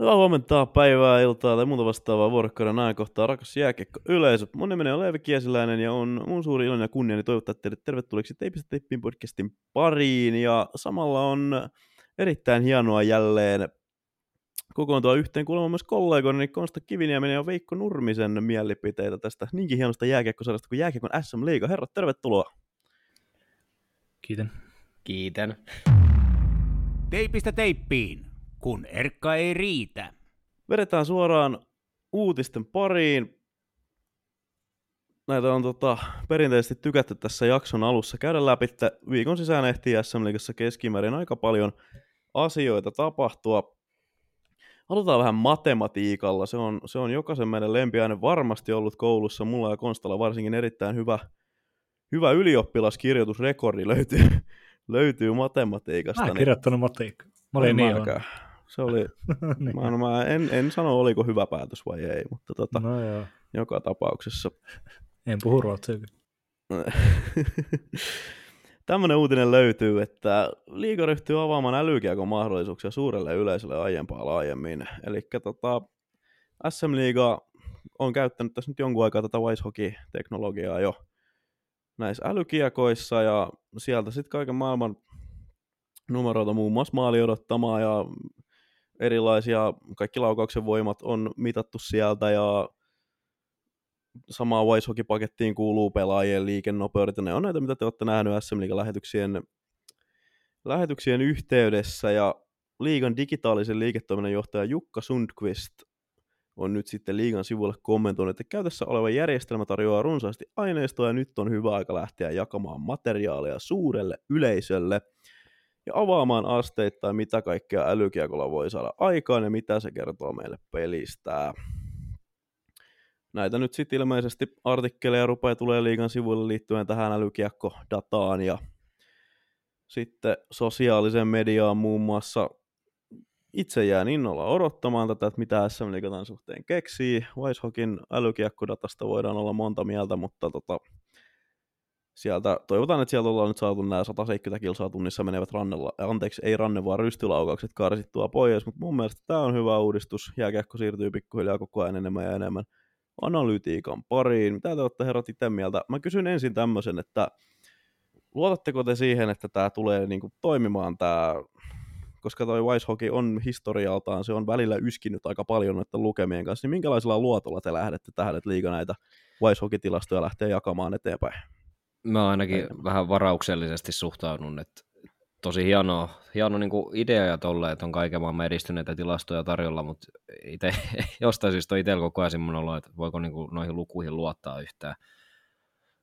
Hyvää huomenta, päivää, iltaa tai muuta vastaavaa vuorokauden ajankohtaa, rakas jääkiekko yleisö. Mun nimeni on Leevi Kiesiläinen ja on mun suuri ilo ja kunniani toivottaa teidät tervetulleeksi Teipistä Teippiin podcastin pariin. Ja samalla on erittäin hienoa jälleen kokoontua yhteen kuulemaan myös kollegoini Konsta Kiviniemen ja Veikko Nurmisen mielipiteitä tästä niinkin hienosta jääkiekkosarjasta kuin jääkiekon SM Liiga. Herrat, tervetuloa. Kiitän. Kiitän. Teipistä teippiin, kun erkka ei riitä. Vedetään suoraan uutisten pariin. Näitä on tota, perinteisesti tykätty tässä jakson alussa käydä läpi. Viikon sisään ehtii SM Liigassa keskimäärin aika paljon asioita tapahtua. Aloitetaan vähän matematiikalla. Se on, se on jokaisen meidän lempiaine varmasti ollut koulussa. Mulla ja Konstalla varsinkin erittäin hyvä, hyvä ylioppilaskirjoitusrekordi löytyy, löytyy matematiikasta. Mä en niin- kirjoittanut matematiikkaa. Mä olin niin mäkään. Se oli, niin. mä, mä en, en sano oliko hyvä päätös vai ei, mutta tota, No joo. joka tapauksessa. En puhu ruotsia. Tämmöinen uutinen löytyy, että liiga ryhtyy avaamaan älykiekon mahdollisuuksia suurelle yleisölle aiempaa laajemmin. Eli tota, SM Liiga on käyttänyt tässä nyt jonkun aikaa tätä Wise Hockey-teknologiaa jo näissä älykiekoissa ja sieltä sitten kaiken maailman numeroita, muun muassa maali odottamaa ja erilaisia, kaikki laukauksen voimat on mitattu sieltä ja samaan Wise kuuluu pelaajien liikennopeudet, ja ne on näitä, mitä te olette nähneet SM lähetyksien, lähetyksien yhteydessä, ja liigan digitaalisen liiketoiminnan johtaja Jukka Sundqvist on nyt sitten liigan sivulle kommentoinut, että käytössä oleva järjestelmä tarjoaa runsaasti aineistoa, ja nyt on hyvä aika lähteä jakamaan materiaalia suurelle yleisölle, ja avaamaan asteittain, mitä kaikkea älykiekolla voi saada aikaan, ja mitä se kertoo meille pelistä näitä nyt sitten ilmeisesti artikkeleja rupeaa tulee liigan sivuille liittyen tähän älykiekko-dataan ja sitten sosiaalisen mediaan muun muassa itse jään innolla odottamaan tätä, että mitä SM Liiga tämän suhteen keksii. Weishockin älykiekkodatasta voidaan olla monta mieltä, mutta tota, sieltä, toivotaan, että sieltä ollaan nyt saatu nämä 170 kilsaa tunnissa menevät rannella, anteeksi, ei ranne, vaan rystylaukaukset karsittua pois, mutta mun mielestä tämä on hyvä uudistus. Jääkiekko siirtyy pikkuhiljaa koko ajan enemmän ja enemmän analytiikan pariin. Mitä te olette herrat itse mieltä? Mä kysyn ensin tämmöisen, että luotatteko te siihen, että tämä tulee niinku toimimaan tämä, koska toi Wise Hockey on historialtaan, se on välillä yskinyt aika paljon noiden lukemien kanssa, niin minkälaisella luotolla te lähdette tähän, että liiga näitä Wise Hockey-tilastoja lähtee jakamaan eteenpäin? Mä ainakin Enemmän. vähän varauksellisesti suhtaudun, että tosi hieno, hieno niin idea ja tolle, että on kaiken maailman edistyneitä tilastoja tarjolla, mutta ite, jostain syystä on itsellä koko ajan semmoinen olo, että voiko niin noihin lukuihin luottaa yhtään.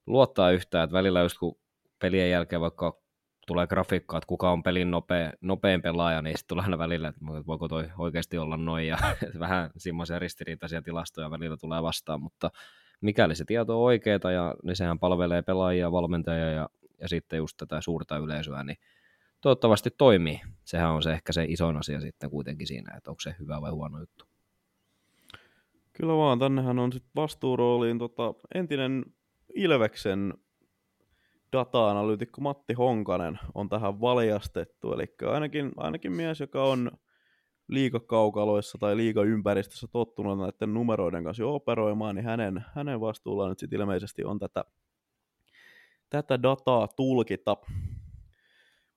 Luottaa yhtään, että välillä just kun pelien jälkeen vaikka tulee grafiikkaa, että kuka on pelin nopea, nopein pelaaja, niin sitten tulee aina välillä, että voiko toi oikeasti olla noin, ja vähän semmoisia ristiriitaisia tilastoja välillä tulee vastaan, mutta mikäli se tieto on oikeaa, ja niin sehän palvelee pelaajia, valmentajia ja, ja sitten just tätä suurta yleisöä, niin toivottavasti toimii. Sehän on se ehkä se isoin asia sitten kuitenkin siinä, että onko se hyvä vai huono juttu. Kyllä vaan, tännehän on sitten vastuurooliin tota, entinen Ilveksen data-analyytikko Matti Honkanen on tähän valjastettu, eli ainakin, ainakin mies, joka on liikakaukaloissa tai liigaympäristössä tottunut näiden numeroiden kanssa jo operoimaan, niin hänen, hänen vastuullaan nyt sitten ilmeisesti on tätä, tätä dataa tulkita.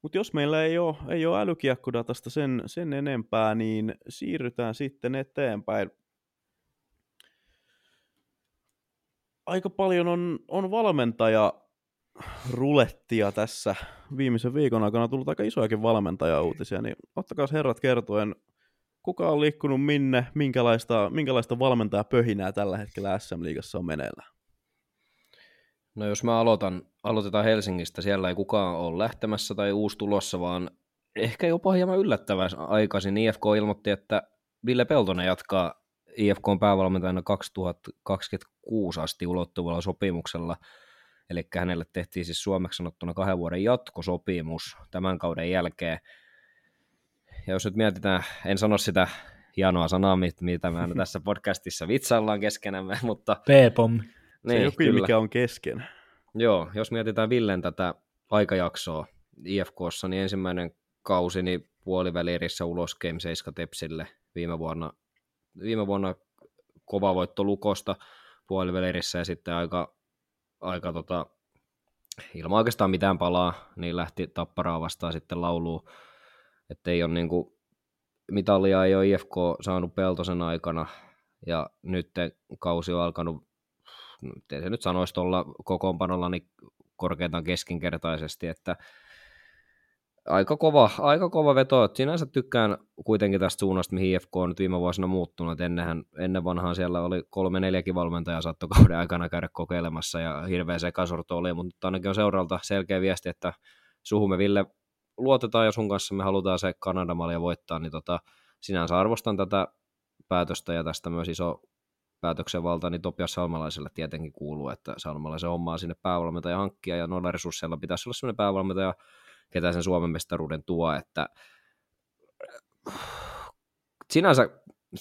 Mutta jos meillä ei ole, ei ole älykiekkodatasta sen, sen enempää, niin siirrytään sitten eteenpäin. Aika paljon on, on valmentaja rulettia tässä viimeisen viikon aikana tullut aika isojakin valmentajauutisia, niin ottakaa herrat kertoen, kuka on liikkunut minne, minkälaista, minkälaista valmentajapöhinää tällä hetkellä SM-liigassa on meneillään. No jos mä aloitan, aloitetaan Helsingistä, siellä ei kukaan ole lähtemässä tai uusi tulossa, vaan ehkä jopa hieman yllättävän aikaisin IFK ilmoitti, että Ville Peltonen jatkaa IFK päävalmentajana 2026 asti ulottuvalla sopimuksella. Eli hänelle tehtiin siis suomeksi sanottuna kahden vuoden jatkosopimus tämän kauden jälkeen. Ja jos nyt mietitään, en sano sitä hienoa sanaa, mitä me aina tässä podcastissa vitsaillaan keskenämme, mutta... P-pommi. Se Niin, joku, mikä on kesken. Joo, jos mietitään Villen tätä aikajaksoa IFKssa, niin ensimmäinen kausi niin puolivälierissä ulos Game 7 Tepsille viime vuonna, viime vuonna kova voitto Lukosta puolivälirissä ja sitten aika, aika tota, ilman oikeastaan mitään palaa, niin lähti Tapparaa vastaan sitten lauluun, että ei ole niin kuin, mitalia ei ole IFK saanut Peltosen aikana, ja nyt kausi on alkanut, miten se nyt sanoisi tuolla kokoonpanolla, niin korkeintaan keskinkertaisesti, että aika kova, aika kova veto. Sinänsä tykkään kuitenkin tästä suunnasta, mihin IFK on nyt viime vuosina muuttunut. Ennenhän, ennen vanhaan siellä oli kolme neljäkin valmentajaa saattoi kauden aikana käydä kokeilemassa ja hirveä sekasorto oli, mutta ainakin on seuralta selkeä viesti, että suhumme Ville luotetaan ja sun kanssa me halutaan se Kanadamalja voittaa, niin tota, sinänsä arvostan tätä päätöstä ja tästä myös iso päätöksen valta, niin Topias Salmalaiselle tietenkin kuuluu, että Salmalaisen hommaa sinne päävalmentaja hankkia ja noilla resursseilla pitäisi olla sellainen päävalmentaja, ketä sen Suomen mestaruuden tuo, että sinänsä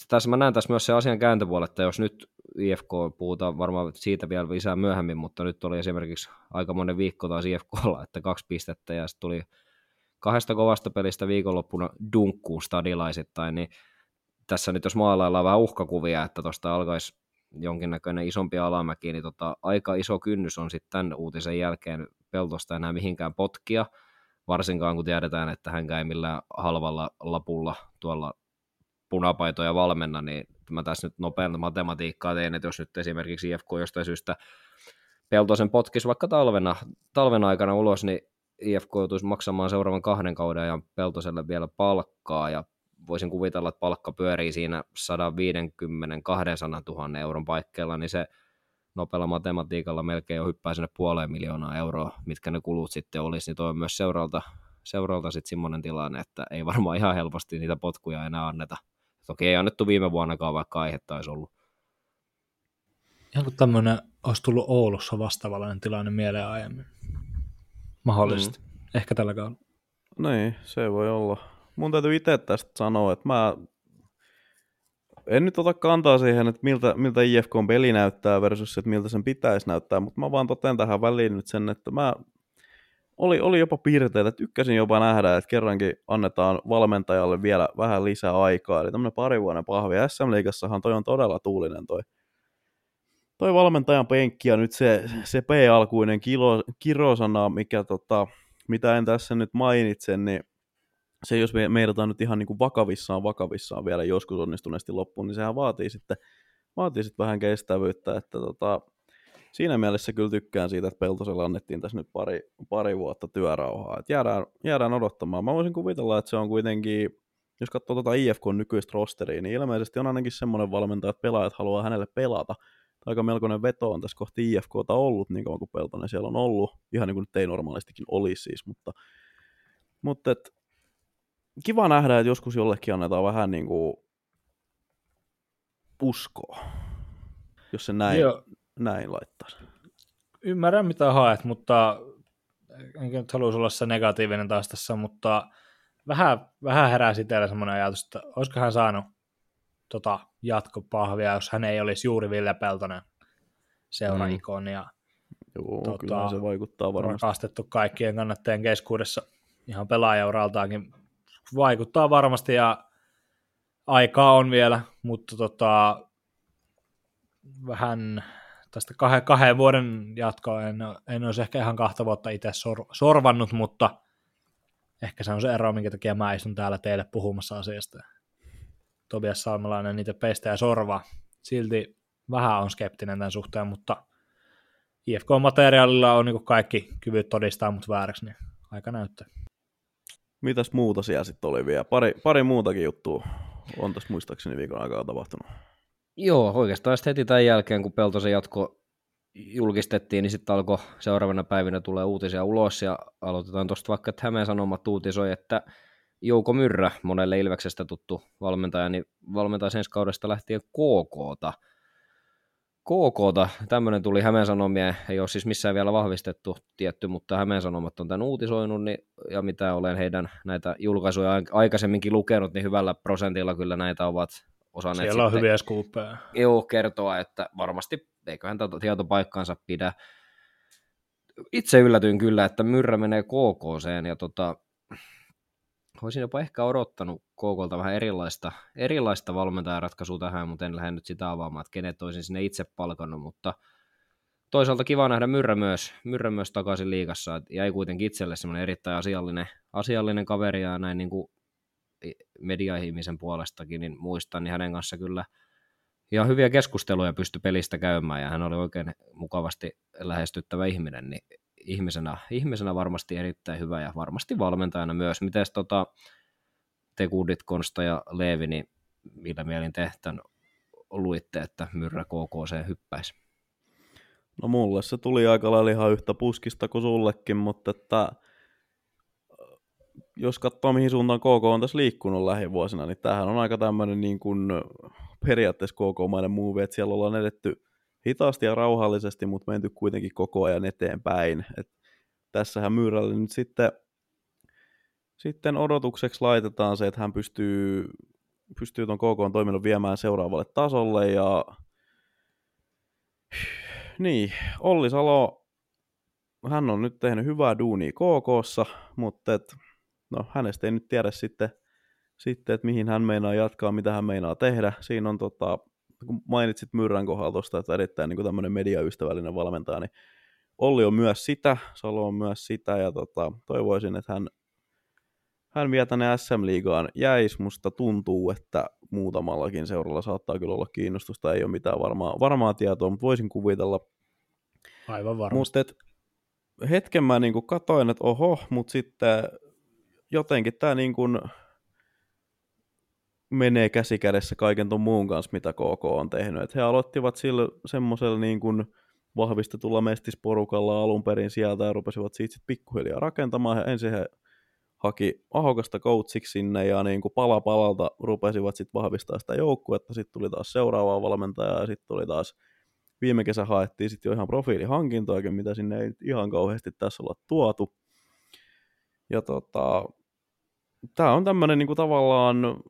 tässä mä näen tässä myös se asian kääntöpuoli, että jos nyt IFK, puhutaan varmaan siitä vielä lisää myöhemmin, mutta nyt oli esimerkiksi aika monen viikko taas IFKlla, että kaksi pistettä ja sitten tuli kahdesta kovasta pelistä viikonloppuna dunkkuun stadilaisittain, niin tässä nyt jos maalaillaan vähän uhkakuvia, että tuosta alkaisi jonkinnäköinen isompi alamäki, niin tota, aika iso kynnys on sitten tämän uutisen jälkeen peltosta enää mihinkään potkia, varsinkaan kun tiedetään, että hän ei millään halvalla lapulla tuolla punapaitoja valmenna, niin mä tässä nyt nopean matematiikkaa tein, että jos nyt esimerkiksi IFK jostain syystä Peltosen potkis vaikka talvena, talven aikana ulos, niin IFK joutuisi maksamaan seuraavan kahden kauden ajan Peltoselle vielä palkkaa, ja voisin kuvitella, että palkka pyörii siinä 150-200 000 euron paikkeilla, niin se nopealla matematiikalla melkein jo hyppää sinne puoleen miljoonaa euroa, mitkä ne kulut sitten olisi, niin toi on myös seuralta, seuralta sitten semmoinen tilanne, että ei varmaan ihan helposti niitä potkuja enää anneta. Toki ei annettu viime vuonnakaan, vaikka aihetta olisi ollut. Kuin tämmöinen olisi tullut Oulussa vastaavallinen tilanne mieleen aiemmin. Mahdollisesti. Mm. Ehkä tällä kaudella. Niin, se voi olla. Mun täytyy itse tästä sanoa, että mä en nyt ota kantaa siihen, että miltä, miltä IFK peli näyttää versus, että miltä sen pitäisi näyttää, mutta mä vaan toten tähän väliin nyt sen, että mä oli, oli jopa piirteitä, että tykkäsin jopa nähdä, että kerrankin annetaan valmentajalle vielä vähän lisää aikaa, eli tämmöinen pari vuoden pahvi. SM-liigassahan toi on todella tuulinen toi, toi valmentajan penkki ja nyt se, se P-alkuinen kilo, kirosana, mikä tota, mitä en tässä nyt mainitse, niin se jos me meidätään nyt ihan niin kuin vakavissaan vakavissaan vielä joskus onnistuneesti loppuun, niin sehän vaatii sitten, vaatii sitten vähän kestävyyttä, että tota, siinä mielessä kyllä tykkään siitä, että Peltosella annettiin tässä nyt pari, pari vuotta työrauhaa, että jäädään, jäädään odottamaan. Mä voisin kuvitella, että se on kuitenkin, jos katsoo tuota IFK nykyistä rosteria, niin ilmeisesti on ainakin semmoinen valmentaja, että pelaajat haluaa hänelle pelata. Aika melkoinen veto on tässä kohti IFKta ollut niin kauan kuin Peltonen siellä on ollut, ihan niin kuin nyt ei normaalistikin olisi siis, mutta, mutta et, kiva nähdä, että joskus jollekin annetaan vähän niin kuin uskoa, jos se näin, Joo. näin laittaa. Ymmärrän mitä haet, mutta enkä nyt haluaisi olla se negatiivinen taas tässä, mutta vähän, vähän herää itsellä semmoinen ajatus, että olisiko hän saanut tota jatkopahvia, jos hän ei olisi juuri Ville Peltonen seuraikon ja Joo, tota, kyllä se vaikuttaa varmasti. Rakastettu kaikkien kannattajien keskuudessa ihan pelaajauraltaankin vaikuttaa varmasti ja aikaa on vielä, mutta tota, vähän tästä kahden, kahden vuoden jatkoa en, en olisi ehkä ihan kahta vuotta itse sor, sorvannut, mutta ehkä se on se ero, minkä takia mä istun täällä teille puhumassa asiasta. Tobias Salmelainen niitä peistä ja sorvaa. Silti vähän on skeptinen tämän suhteen, mutta IFK-materiaalilla on niin kaikki kyvyt todistaa mut vääräksi, niin aika näyttää. Mitäs muuta siellä sitten oli vielä? Pari, pari muutakin juttua on tässä muistaakseni viikon aikaa tapahtunut. Joo, oikeastaan heti tämän jälkeen, kun Peltosen jatko julkistettiin, niin sitten alkoi seuraavana päivinä tulee uutisia ulos ja aloitetaan tuosta vaikka, että Hämeen Sanomat uutisoi, että Jouko Myrrä, monelle Ilveksestä tuttu valmentaja, niin valmentaa sen kaudesta lähtien KKta – KKta, tämmöinen tuli Hämeen Sanomia, ei ole siis missään vielä vahvistettu tietty, mutta Hämeen Sanomat on tämän uutisoinut, niin, ja mitä olen heidän näitä julkaisuja aikaisemminkin lukenut, niin hyvällä prosentilla kyllä näitä ovat osanneet Siellä on hyviä skuuppeja. Joo, kertoa, että varmasti eiköhän tätä tietopaikkaansa pidä. Itse yllätyin kyllä, että Myrrä menee KKseen, ja tota, olisin jopa ehkä odottanut KKlta vähän erilaista, erilaista valmentajaratkaisua tähän, mutta en lähde nyt sitä avaamaan, että kenet olisin sinne itse palkannut, mutta toisaalta kiva nähdä Myrrä myös, Myrrä myös takaisin liigassa, että jäi kuitenkin itselle semmoinen erittäin asiallinen, asiallinen kaveri ja näin niin kuin media-ihmisen puolestakin, niin muistan, niin hänen kanssa kyllä ihan hyviä keskusteluja pystyi pelistä käymään ja hän oli oikein mukavasti lähestyttävä ihminen, niin ihmisenä, ihmisenä varmasti erittäin hyvä ja varmasti valmentajana myös. Miten tota, te Kudit, Konsta ja Leevi, niin millä mielin te tämän luitte, että Myrrä KKC hyppäisi? No mulle se tuli aika lailla ihan yhtä puskista kuin sullekin, mutta että jos katsoo mihin suuntaan KK on tässä liikkunut lähivuosina, niin tämähän on aika tämmöinen niin kuin periaatteessa KK-mainen move, että siellä ollaan edetty hitaasti ja rauhallisesti, mutta menty kuitenkin koko ajan eteenpäin. Et tässähän Myyrälle nyt sitten, sitten odotukseksi laitetaan se, että hän pystyy, pystyy tuon KK toiminnon viemään seuraavalle tasolle ja niin, Olli Salo, hän on nyt tehnyt hyvää duunia KKssa, mutta et, no, hänestä ei nyt tiedä sitten, sitten, että mihin hän meinaa jatkaa, mitä hän meinaa tehdä. Siinä on tota, kun mainitsit Myrrän kohdalla tuosta, että erittäin niin tämmöinen mediaystävällinen valmentaja, niin Olli on myös sitä, Salo on myös sitä, ja tota, toivoisin, että hän, hän vie tänne SM-liigaan jäis. Musta tuntuu, että muutamallakin seuralla saattaa kyllä olla kiinnostusta, ei ole mitään varmaa, varmaa tietoa, mutta voisin kuvitella. Aivan varmasti. Mutta hetken mä niin katoin, että oho, mutta sitten jotenkin tämä niin kuin, menee käsi kädessä kaiken tuon muun kanssa, mitä KK on tehnyt. Et he aloittivat sillä semmoisella niin kuin vahvistetulla mestisporukalla alun perin sieltä ja rupesivat siitä sitten pikkuhiljaa rakentamaan. Ja ensin he haki Ahokasta coachiksi sinne ja niin kuin pala palalta rupesivat sitten vahvistaa sitä joukkuetta. Sitten tuli taas seuraavaa valmentajaa ja sitten tuli taas viime kesä haettiin sitten jo ihan profiilihankintoakin, mitä sinne ei ihan kauheasti tässä olla tuotu. Ja tota, tämä on tämmöinen niin tavallaan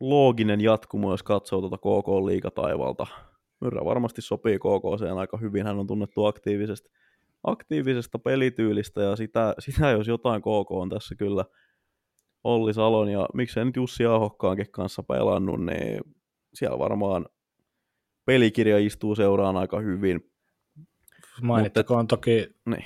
looginen jatkumo, jos katsoo tuota KK-liigataivalta. Myrrä varmasti sopii KKC aika hyvin, hän on tunnettu aktiivisesta, aktiivisesta pelityylistä ja sitä, sitä, jos jotain KK on tässä kyllä Olli Salon ja miksei nyt Jussi Ahokkaankin kanssa pelannut, niin siellä varmaan pelikirja istuu seuraan aika hyvin. Mainittakoon Mutta, toki, niin.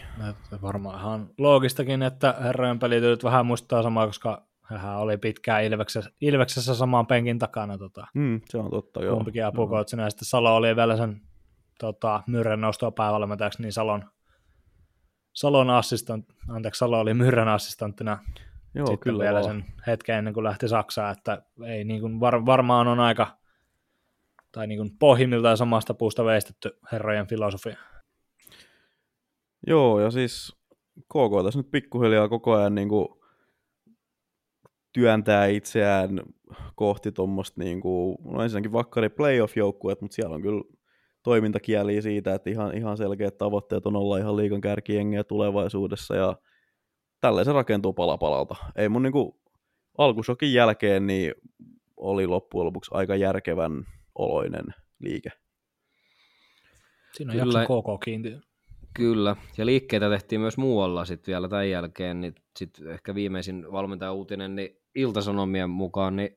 varmaan ihan loogistakin, että herrojen pelityylit vähän muistaa samaa, koska hän oli pitkään Ilveksessä, Ilveksessä samaan penkin takana. Tota, mm, se on totta, joo. Kumpikin apukoutsina. Ja sitten Salo oli vielä sen tota, Myrren nostoa päävalmentajaksi, niin Salon, Salon assistant, anteeksi, Salo oli Myrren assistanttina Joo, sitten kyllä vielä vaan. sen hetken ennen kuin lähti Saksaan, että ei niin kuin var, varmaan on aika, tai niin kuin pohjimmiltaan samasta puusta veistetty herrojen filosofia. Joo, ja siis KK tässä nyt pikkuhiljaa koko ajan niin kuin työntää itseään kohti tuommoista, niin kuin, no ensinnäkin vakkari playoff-joukkueet, mutta siellä on kyllä toimintakieliä siitä, että ihan, ihan selkeät tavoitteet on olla ihan liikan kärkijengiä tulevaisuudessa, ja tälleen se rakentuu pala palalta. Ei mun niin kuin, alkusokin jälkeen niin oli loppujen lopuksi aika järkevän oloinen liike. Siinä on Kyllä. KK kiintiö. Kyllä, ja liikkeitä tehtiin myös muualla sitten vielä tämän jälkeen, niin sitten ehkä viimeisin valmentaja-uutinen, niin Iltasanomien mukaan, niin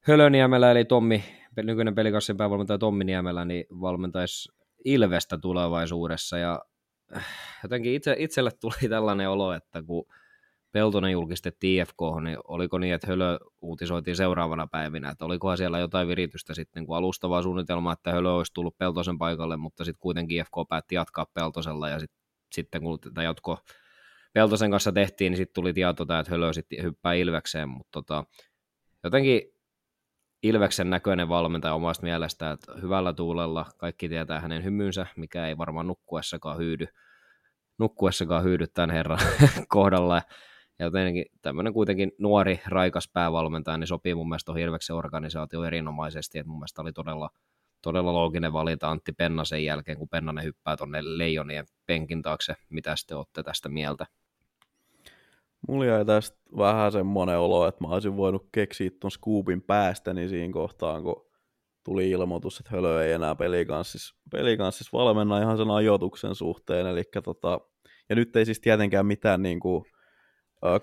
Hölöniemelä, eli Tommi, nykyinen pelikassin päävalmentaja Tommi Niemelä, niin valmentaisi Ilvestä tulevaisuudessa, ja äh, jotenkin itse, itselle tuli tällainen olo, että kun Peltonen julkistettiin IFK, niin oliko niin, että Hölö uutisoitiin seuraavana päivinä, että olikohan siellä jotain viritystä sitten, kun alustavaa suunnitelmaa, että Hölö olisi tullut Peltosen paikalle, mutta sitten kuitenkin IFK päätti jatkaa Peltosella, ja sit, sitten kun tämä jatko Peltosen kanssa tehtiin, niin sitten tuli tieto, että Hölö sitten hyppää Ilvekseen, mutta tota, jotenkin Ilveksen näköinen valmentaja omasta mielestä, että hyvällä tuulella kaikki tietää hänen hymynsä, mikä ei varmaan nukkuessakaan hyydy, nukkuessakaan hyydy tämän herran kohdalla. Ja jotenkin tämmöinen kuitenkin nuori, raikas päävalmentaja, niin sopii mun mielestä Ilveksen organisaatio erinomaisesti, että mun mielestä oli todella, todella looginen valinta Antti Penna sen jälkeen, kun Pennanen hyppää tuonne Leijonien penkin taakse. Mitä te olette tästä mieltä? Mulla jäi tästä vähän semmoinen olo, että mä olisin voinut keksiä tuon scoopin päästäni siinä kohtaan, kun tuli ilmoitus, että Hölö ei enää pelikanssissa, pelikanssissa valmenna ihan sen ajoituksen suhteen. Eli tota, ja nyt ei siis tietenkään mitään niin kuin,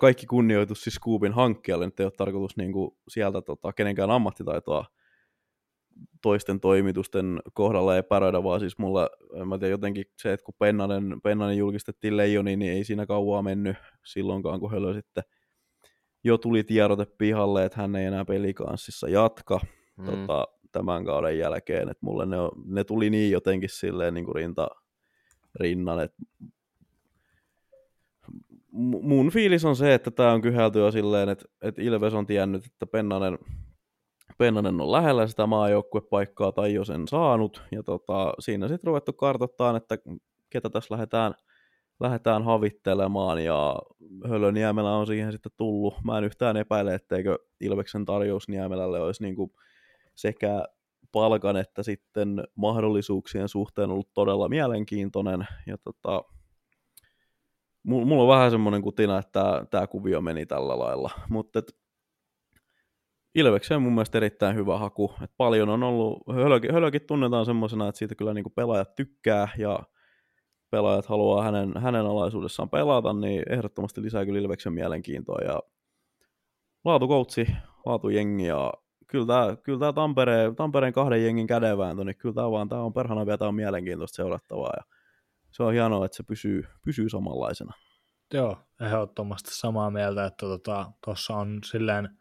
kaikki kunnioitus siis Scoopin hankkijalle, nyt ei ole tarkoitus niin kuin sieltä tota, kenenkään ammattitaitoa toisten toimitusten kohdalla epäröidä, vaan siis mulla, mä tiedä, jotenkin se, että kun Pennanen, Pennanen julkistettiin Leijoni, niin ei siinä kauaa mennyt silloinkaan, kun Hölö sitten jo tuli tiedote pihalle, että hän ei enää pelikanssissa jatka mm. tota, tämän kauden jälkeen, että mulle ne, on, ne tuli niin jotenkin silleen niin kuin rinta, rinnan, että mun fiilis on se, että tämä on kyhälty jo silleen, että, että Ilves on tiennyt, että Pennanen, Pennanen on lähellä sitä maajoukkuepaikkaa tai jo sen saanut, ja tota, siinä sitten ruvettu kartoittamaan, että ketä tässä lähdetään, lähdetään havittelemaan, ja Hölöniemelä on siihen sitten tullut. Mä en yhtään epäile, etteikö Ilveksen tarjous Niemelälle olisi niin kuin sekä palkan että sitten mahdollisuuksien suhteen ollut todella mielenkiintoinen, ja tota, mulla on vähän semmoinen kutina, että tämä kuvio meni tällä lailla, mutta Ilvekseen mun mielestä erittäin hyvä haku. Et paljon on ollut, Hölökin, Hölökin tunnetaan semmoisena, että siitä kyllä niinku pelaajat tykkää ja pelaajat haluaa hänen, hänen alaisuudessaan pelata, niin ehdottomasti lisää kyllä Ilveksen mielenkiintoa ja laatukoutsi, laatujengi ja kyllä tämä, kyllä tämä Tampereen, Tampereen kahden jengin kädenvääntö, niin kyllä tämä vaan tämä on perhana vielä tämä on mielenkiintoista seurattavaa ja se on hienoa, että se pysyy, pysyy samanlaisena. Joo, ehdottomasti samaa mieltä, että tuossa tota, on silleen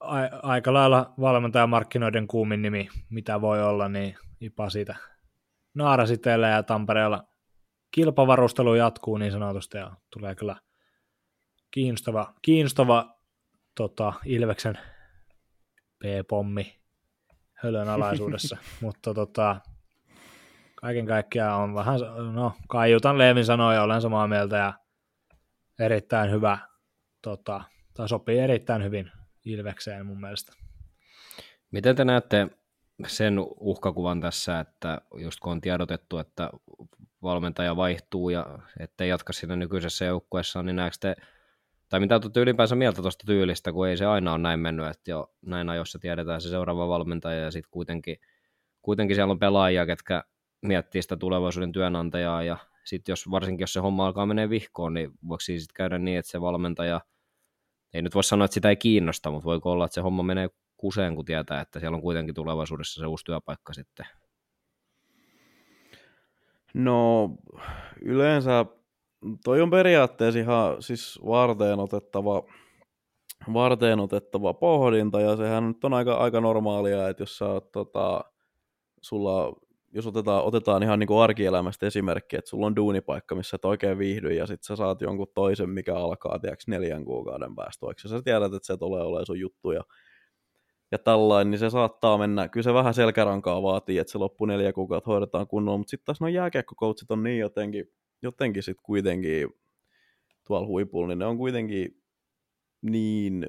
a- aika lailla valmentajamarkkinoiden kuumin nimi, mitä voi olla, niin Ipa siitä naarasiteellä ja Tampereella kilpavarustelu jatkuu niin sanotusti ja tulee kyllä kiinnostava, kiinnostava tota, Ilveksen P-pommi hölön alaisuudessa, mutta tota, kaiken kaikkiaan on vähän, no kaiutan Leevin sanoja, olen samaa mieltä ja erittäin hyvä, tota, tai sopii erittäin hyvin Ilvekseen mun mielestä. Miten te näette sen uhkakuvan tässä, että just kun on tiedotettu, että valmentaja vaihtuu ja ettei jatka siinä nykyisessä joukkueessa, niin näekö te, tai mitä olette ylipäänsä mieltä tuosta tyylistä, kun ei se aina ole näin mennyt, että jo näin ajoissa tiedetään se seuraava valmentaja ja sitten kuitenkin, kuitenkin siellä on pelaajia, ketkä miettii sitä tulevaisuuden työnantajaa ja sitten jos, varsinkin jos se homma alkaa menee vihkoon, niin voiko siis käydä niin, että se valmentaja, ei nyt voi sanoa, että sitä ei kiinnosta, mutta voiko olla, että se homma menee kuseen, kun tietää, että siellä on kuitenkin tulevaisuudessa se uusi työpaikka sitten? No yleensä toi on periaatteessa ihan siis varteen otettava, varteen otettava pohdinta ja sehän nyt on aika, aika normaalia, että jos sä oot, tota, sulla jos otetaan, otetaan ihan niin kuin arkielämästä esimerkki, että sulla on duunipaikka, missä et oikein viihdy, ja sitten sä saat jonkun toisen, mikä alkaa tiiäks, neljän kuukauden päästä, vaikka sä tiedät, että se tulee olemaan sun juttu, ja, ja tällainen, niin se saattaa mennä, kyllä se vähän selkärankaa vaatii, että se loppu neljä kuukautta hoidetaan kunnolla, mutta sitten taas no jääkiekkokoutsit on niin jotenkin, jotenkin sitten kuitenkin tuolla huipulla, niin ne on kuitenkin niin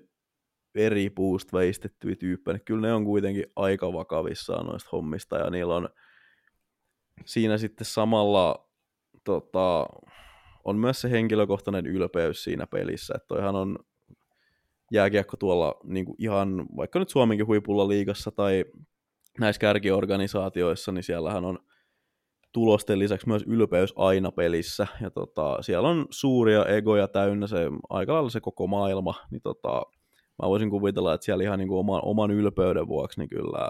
eri puusta veistettyjä tyyppejä, kyllä ne on kuitenkin aika vakavissaan noista hommista, ja niillä on, siinä sitten samalla tota, on myös se henkilökohtainen ylpeys siinä pelissä, että toihan on jääkiekko tuolla niin kuin ihan, vaikka nyt Suomenkin huipulla liigassa tai näissä kärkiorganisaatioissa, niin siellähän on tulosten lisäksi myös ylpeys aina pelissä, ja tota, siellä on suuria egoja täynnä se, aika lailla se koko maailma, niin tota, mä voisin kuvitella, että siellä ihan niin kuin oman, oman ylpeyden vuoksi niin kyllä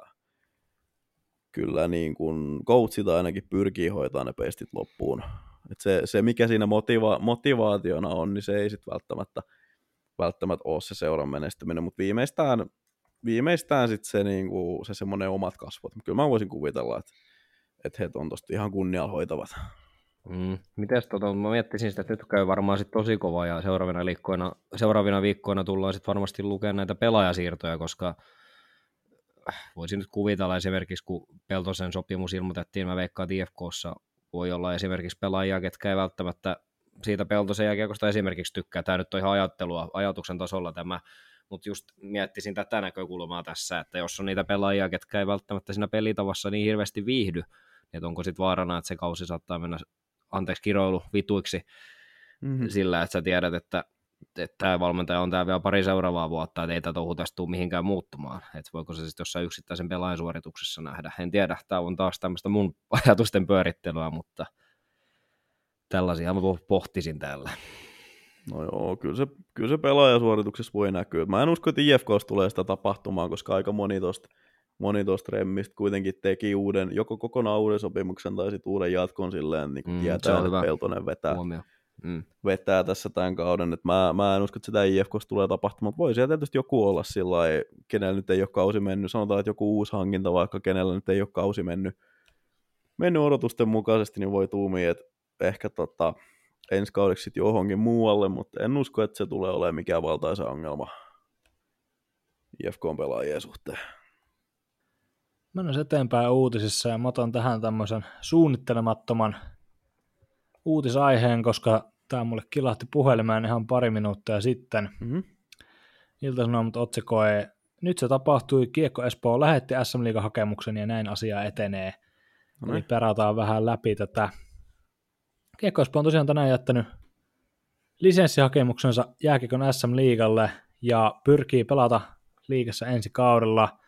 kyllä niin kuin coachit ainakin pyrkii hoitaa ne pestit loppuun. Et se, se, mikä siinä motiva- motivaationa on, niin se ei sitten välttämättä, välttämättä ole se seuran menestyminen, mutta viimeistään, viimeistään sitten se, niin kuin, se semmoinen omat kasvot. Kyllä mä voisin kuvitella, että, että he on tosta ihan kunnialla hoitavat. Mm. Mites tota, mä miettisin sitä, että nyt käy varmaan sit tosi kova ja seuraavina, liikkoina, seuraavina viikkoina tullaan sitten varmasti lukemaan näitä pelaajasiirtoja, koska voisin nyt kuvitella esimerkiksi, kun Peltosen sopimus ilmoitettiin, mä veikkaan, että IFKssa voi olla esimerkiksi pelaajia, ketkä ei välttämättä siitä Peltosen jälkeen esimerkiksi tykkää. Tämä nyt on ihan ajattelua, ajatuksen tasolla tämä, mutta just miettisin tätä näkökulmaa tässä, että jos on niitä pelaajia, ketkä ei välttämättä siinä pelitavassa niin hirveästi viihdy, niin että onko sitten vaarana, että se kausi saattaa mennä, anteeksi kiroilu, vituiksi mm-hmm. sillä, että sä tiedät, että että tämä valmentaja on tämä vielä pari seuraavaa vuotta, että ei tätä tästä tule mihinkään muuttumaan. Että voiko se sitten jossain yksittäisen pelaajan suorituksessa nähdä. En tiedä, tämä on taas tämmöistä mun ajatusten pyörittelyä, mutta tällaisia mä pohtisin täällä. No joo, kyllä se, kyllä se pelaajasuorituksessa voi näkyä. Mä en usko, että IFKs tulee sitä tapahtumaan, koska aika moni tosta, moni tosta remmistä kuitenkin teki uuden, joko kokonaan uuden sopimuksen tai sitten uuden jatkon silleen, niin kuin Mm, tietää, että. Peltonen vetää, Huomio. Mm. vetää tässä tämän kauden. Et mä, mä en usko, että sitä IFKs tulee tapahtumaan, mutta voi siellä tietysti joku olla sillä kenellä nyt ei ole kausi mennyt. Sanotaan, että joku uusi hankinta vaikka, kenellä nyt ei ole kausi mennyt, mennyt odotusten mukaisesti, niin voi tuumia, että ehkä tota, ensi kaudeksi sitten johonkin muualle, mutta en usko, että se tulee olemaan mikään valtaisa ongelma IFKn pelaajien suhteen. Mennään eteenpäin uutisissa ja mä otan tähän tämmöisen suunnittelemattoman uutisaiheen, koska tämä mulle kilahti puhelimeen ihan pari minuuttia sitten. Mm-hmm. Ilta-Sanomat otsikoi, nyt se tapahtui, Kiekko Espoo lähetti SM hakemuksen ja näin asia etenee. No Eli niin. perataan vähän läpi tätä. Kiekko Espoo on tosiaan tänään jättänyt lisenssihakemuksensa jääkiekon SM Liigalle ja pyrkii pelata liigassa ensi kaudella.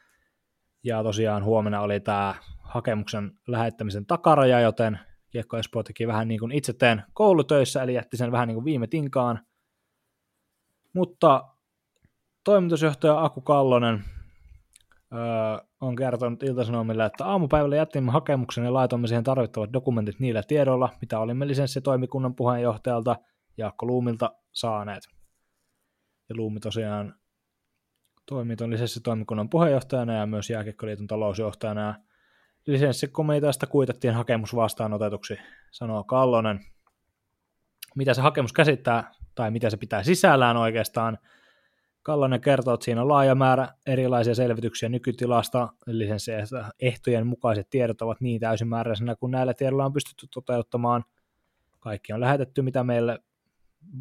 Ja tosiaan huomenna oli tämä hakemuksen lähettämisen takaraja, joten Kiekko Espoo teki vähän niin kuin itse teen koulutöissä, eli jätti sen vähän niin kuin viime tinkaan. Mutta toimitusjohtaja Aku Kallonen öö, on kertonut Iltasanomille, että aamupäivällä jättimme hakemuksen ja laitoimme siihen tarvittavat dokumentit niillä tiedoilla, mitä olimme lisenssitoimikunnan puheenjohtajalta Jaakko Luumilta saaneet. Ja Luumi tosiaan toimii tuon lisenssitoimikunnan puheenjohtajana ja myös Jääkiekkoliiton talousjohtajana. Lisenssikomiteasta kuitattiin hakemus vastaanotetuksi, sanoo Kallonen. Mitä se hakemus käsittää, tai mitä se pitää sisällään oikeastaan, Kallonen kertoo, että siinä on laaja määrä erilaisia selvityksiä nykytilasta, lisenssiehtojen mukaiset tiedot ovat niin täysimääräisenä kuin näillä tiedoilla on pystytty toteuttamaan. Kaikki on lähetetty, mitä meille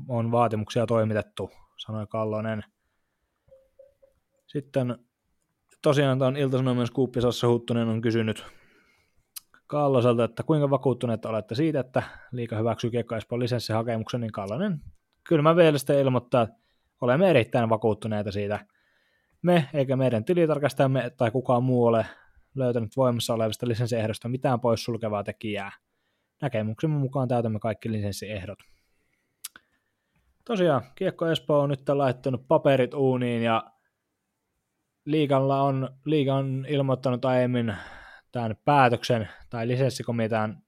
on vaatimuksia toimitettu, sanoi Kallonen. Sitten tosiaan tuon Ilta-Sanomien skuuppisassa Huttunen on kysynyt Kalloselta, että kuinka vakuuttuneet olette siitä, että liika hyväksyy Kiekko Espoon lisenssihakemuksen, niin Kallonen kylmä vielä sitten ilmoittaa, että olemme erittäin vakuuttuneita siitä. Me eikä meidän tilitarkastajamme tai kukaan muu ole löytänyt voimassa olevista lisenssiehdosta mitään poissulkevaa tekijää. Näkemuksemme mukaan täytämme kaikki lisenssiehdot. Tosiaan, Kiekko Espoo on nyt laittanut paperit uuniin ja liigalla on, liiga on ilmoittanut aiemmin tämän päätöksen tai lisenssikomitean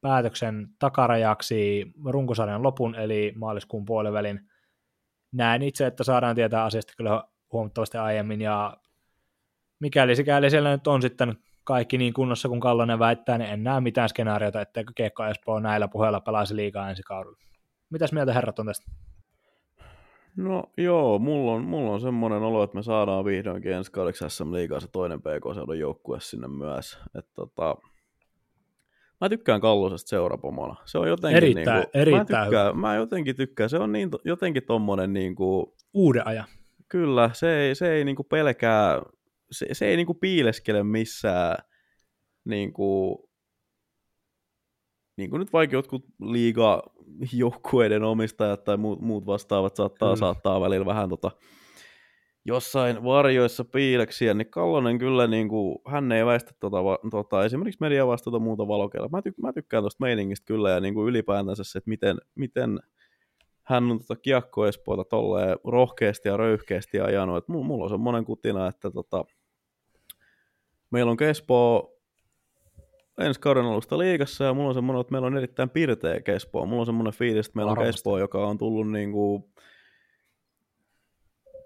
päätöksen takarajaksi runkosarjan lopun eli maaliskuun puolivälin. Näen itse, että saadaan tietää asiasta kyllä huomattavasti aiemmin ja mikäli sikäli siellä nyt on sitten kaikki niin kunnossa kuin Kallonen väittää, niin en näe mitään skenaariota, etteikö Kiekko Espoo näillä puheilla pelaisi liikaa ensi kaudella. Mitäs mieltä herrat on tästä? No joo, mulla on, mulla on semmoinen olo, että me saadaan vihdoinkin ensi kaudeksi SM Liigaa se toinen PK-seudun joukkue sinne myös. Et tota, mä tykkään Kallosesta seurapomona. Se on jotenkin Erittäin- niinku, erittäin mä, tykkään, mä jotenkin tykkään. Se on niin, jotenkin tommonen niinku, Uuden ajan. kyllä, se ei, se ei niinku pelkää, se, se ei niinku piileskele missään niinku, niin kuin nyt vaikka jotkut liiga joukkueiden omistajat tai muut, muut vastaavat saattaa, Kyllä. saattaa välillä vähän tota, jossain varjoissa piileksiä, niin Kallonen kyllä, niin kuin, hän ei väistä tota, tota, esimerkiksi media vastata muuta valokeilla. Mä, tyk- mä tykkään tuosta meiningistä kyllä ja niin kuin ylipäätänsä se, että miten, miten hän on tota kiekko Espoota tolleen rohkeasti ja röyhkeästi ajanut. Et mulla, mulla on semmoinen kutina, että tota, meillä on Espoo ensi kauden alusta liigassa ja mulla on semmoinen, että meillä on erittäin pirteä Espoo. Mulla on semmoinen fiilis, että meillä on Varmasti. Espoo, joka on tullut niin kuin,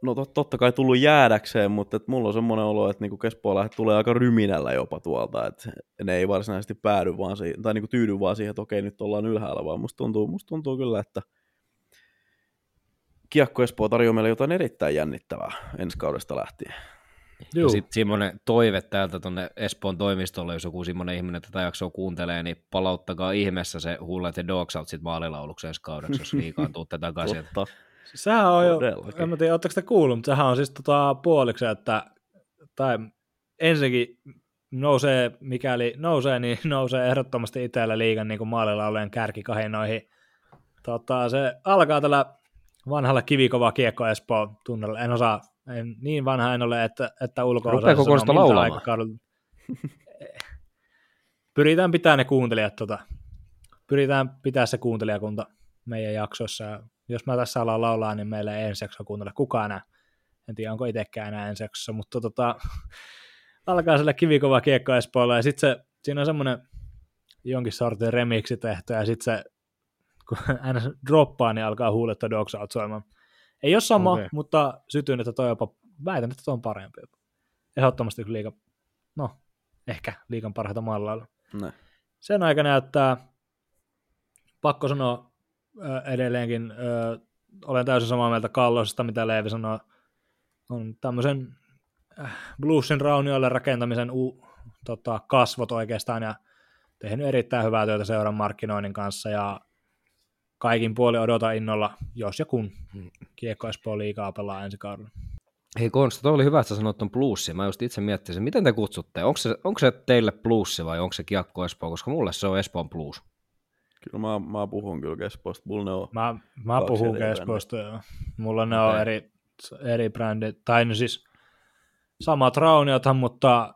no tot, totta kai tullut jäädäkseen, mutta et mulla on semmoinen olo, että niinku Espoo lähdet tulee aika ryminällä jopa tuolta, että ne ei varsinaisesti päädy vaan siihen, tai niinku tyydy vaan siihen, että okei nyt ollaan ylhäällä, vaan musta tuntuu, musta tuntuu kyllä, että Kiekko Espoo tarjoaa meille jotain erittäin jännittävää ensi kaudesta lähtien. Juu. Ja sitten semmoinen toive täältä tuonne Espoon toimistolle, jos joku semmoinen ihminen tätä jaksoa kuuntelee, niin palauttakaa ihmeessä se Hullet ja Dogs Out sit maalilauluksi ensi kaudeksi, jos liikaa tuutte takaisin. Totta. Sehän on jo, Todellakin. en mä tiedä, oletteko te kuullut, mutta sehän on siis tota puoliksi, että tai ensinnäkin nousee, mikäli nousee, niin nousee ehdottomasti itsellä liigan niin maalilaulujen kärkikahinoihin. Tota, se alkaa tällä vanhalla kivikova kiekko Espoo tunnella. En osaa, en, niin vanha en ole, että, että laulamaan? aikakaudella- Pyritään pitää ne kuuntelijat, tota, pyritään pitää se kuuntelijakunta meidän jaksoissa ja jos mä tässä alan laulaa, niin meillä ei ensi jaksoa kuuntele kukaan enää. En tiedä, onko itsekään enää ensi jaksossa, mutta tota, alkaa sille kivikova kiekko Espoolla, ja sitten se, siinä on semmoinen jonkin sortin remiksi tehty, ja sitten se, kun aina droppaa, niin alkaa huuletta Dogs Out soimaan. Ei ole sama, okay. mutta sytyn, että toi jopa, väitän, että toi on parempi. Ehdottomasti liikan, no, ehkä liikan parhaita mallalla. Ne. Sen aika näyttää, pakko sanoa ö, edelleenkin, ö, olen täysin samaa mieltä Kallosesta, mitä Leevi sanoo, on tämmöisen äh, bluesin raunioille rakentamisen u, tota, kasvot oikeastaan, ja tehnyt erittäin hyvää työtä seuran markkinoinnin kanssa, ja kaikin puoli odota innolla, jos ja kun Kiekko Espoo liikaa pelaa ensi kaudella. Hei Konsta, toi oli hyvä, että sä sanoit ton plussi. Mä just itse miettisin, miten te kutsutte? Onko se, onko se teille plussi vai onko se Kiekko Espoo? Koska mulle se on Espoon plus. Kyllä mä, mä puhun kyllä Espoosta. Mulla ne on Mä, mä puhun Espoosta, joo. Mulla ne on Okei. eri, eri brändit, tai no siis samat rauniothan, mutta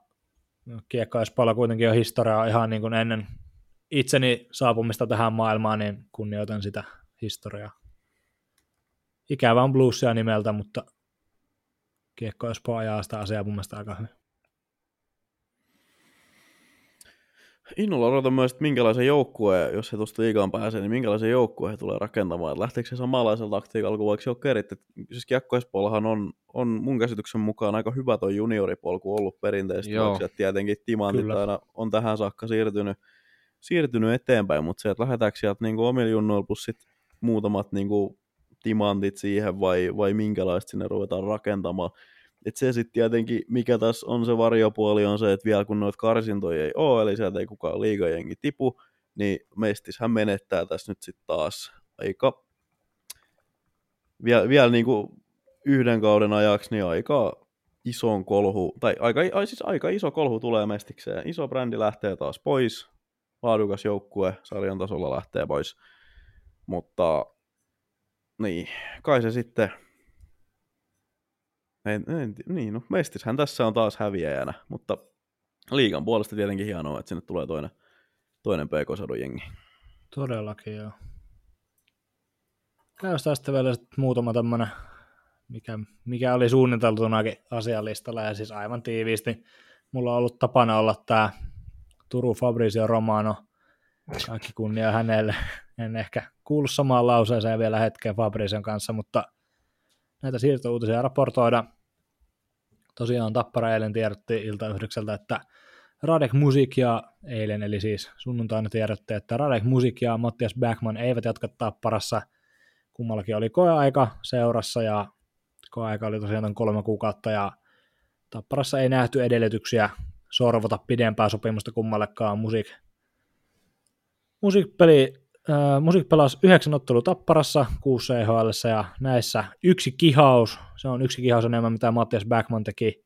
Kiekko Espoolla kuitenkin on historiaa ihan niin kuin ennen itseni saapumista tähän maailmaan, niin kunnioitan sitä historiaa. Ikävä on bluesia nimeltä, mutta Kiekko Espoo ajaa sitä asiaa mun mielestä aika hyvin. Innolla odotan myös, että minkälaisen joukkueen, jos he tuosta liigaan pääsee, niin minkälaisen joukkueen he tulee rakentamaan. Että lähteekö se samanlaisella taktiikalla kuin vaikka Jokerit. Että Siis Kiekko Espoollahan on, on mun käsityksen mukaan aika hyvä tuo junioripolku ollut perinteisesti. Joo. Joo. Tietenkin timantit Kyllä. aina on tähän saakka siirtynyt, siirtynyt eteenpäin, mutta se, että lähdetäänkö sieltä niin omilla junnoilla plus sit muutamat niin kuin timantit siihen vai, vai minkälaista sinne ruvetaan rakentamaan. Et se sitten tietenkin, mikä tässä on se varjopuoli, on se, että vielä kun noita karsintoja ei ole, eli sieltä ei kukaan liigajengi tipu, niin Mestishän menettää tässä nyt sitten taas aika, vielä, vielä niinku yhden kauden ajaksi, niin aika ison kolhu, tai aika, ai siis aika iso kolhu tulee Mestikseen. Iso brändi lähtee taas pois, laadukas joukkue sarjan tasolla lähtee pois, mutta niin, kai se sitten en, en, ti- niin, no Mestishän tässä on taas häviäjänä, mutta liigan puolesta tietenkin hienoa, että sinne tulee toinen, toinen PK-sadun jengi. Todellakin, joo. Käydään sitten vielä muutama tämmönen, mikä, mikä oli suunniteltunakin asialistalla, ja siis aivan tiiviisti. Mulla on ollut tapana olla tämä Turu Fabrizio Romano, kaikki kunnia hänelle. En ehkä kuullut samaan lauseeseen vielä hetken Fabrizion kanssa, mutta näitä siirtouutisia raportoida. Tosiaan Tappara eilen tiedotti ilta yhdeksältä, että Radek Musik ja eilen, eli siis sunnuntaina tiedotti, että Radek Musik ja Mattias Backman eivät jatka Tapparassa. Kummallakin oli koeaika seurassa ja koeaika oli tosiaan kolme kuukautta ja Tapparassa ei nähty edellytyksiä sorvata pidempää sopimusta kummallekaan. Musik, Musik, peli, äh, Musik pelasi yhdeksän ottelu Tapparassa, kuusi EHL ja näissä yksi kihaus, se on yksi kihaus enemmän mitä Mattias Backman teki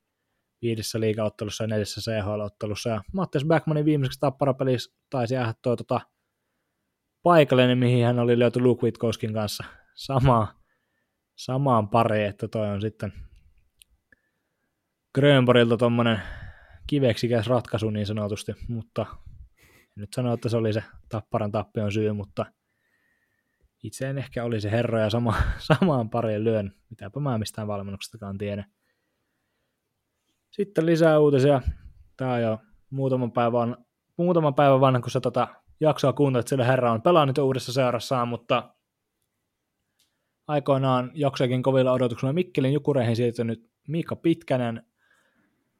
viidessä liigaottelussa ja neljässä CHL-ottelussa. Ja Mattias Backmanin viimeiseksi tapparapelissä taisi jäädä tuo tota, paikallinen, mihin hän oli löyty Luke Witkowskin kanssa sama, samaan pariin, että toi on sitten Grönborilta tuommoinen kiveksikäs ratkaisu niin sanotusti, mutta nyt sano, että se oli se tapparan tappion syy, mutta itse en ehkä olisi herroja sama, samaan pariin lyön, mitäpä mä mistään valmennuksestakaan tiedä. Sitten lisää uutisia. Tämä on jo muutaman päivän, muutaman päivän vanha, kun sä tota jaksoa kuuntelet, sillä herra on pelannut uudessa seurassaan, mutta aikoinaan jaksoikin kovilla odotuksilla Mikkelin Jukureihin siirtynyt Miikka Pitkänen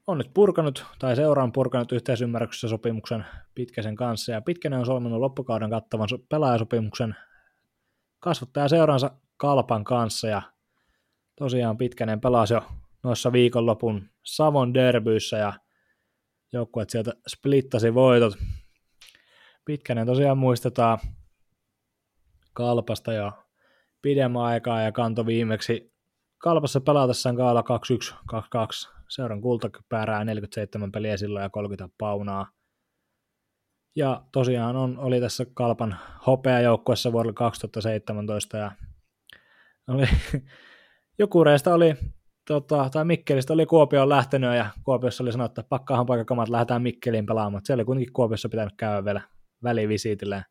on nyt purkanut, tai seura on purkanut yhteisymmärryksessä sopimuksen Pitkäsen kanssa, ja Pitkänen on solminut loppukauden kattavan so- pelaajasopimuksen kasvattaja seuransa Kalpan kanssa, ja tosiaan Pitkänen pelasi jo noissa viikonlopun Savon derbyissä ja joukkueet sieltä splittasi voitot. Pitkänen tosiaan muistetaan Kalpasta jo pidemmän aikaa ja kanto viimeksi Kalpassa pelatessaan kaala 2-1-2-2 seuran kultakypärää 47 peliä silloin ja 30 paunaa. Ja tosiaan on, oli tässä Kalpan hopeajoukkuessa vuodella 2017 ja oli, joku reistä oli tota, tai Mikkelistä oli Kuopioon lähtenyt ja Kuopiossa oli sanottu, että pakkaahan paikakamat, lähdetään Mikkeliin pelaamaan. Siellä oli kuitenkin Kuopiossa pitänyt käydä vielä välivisiitille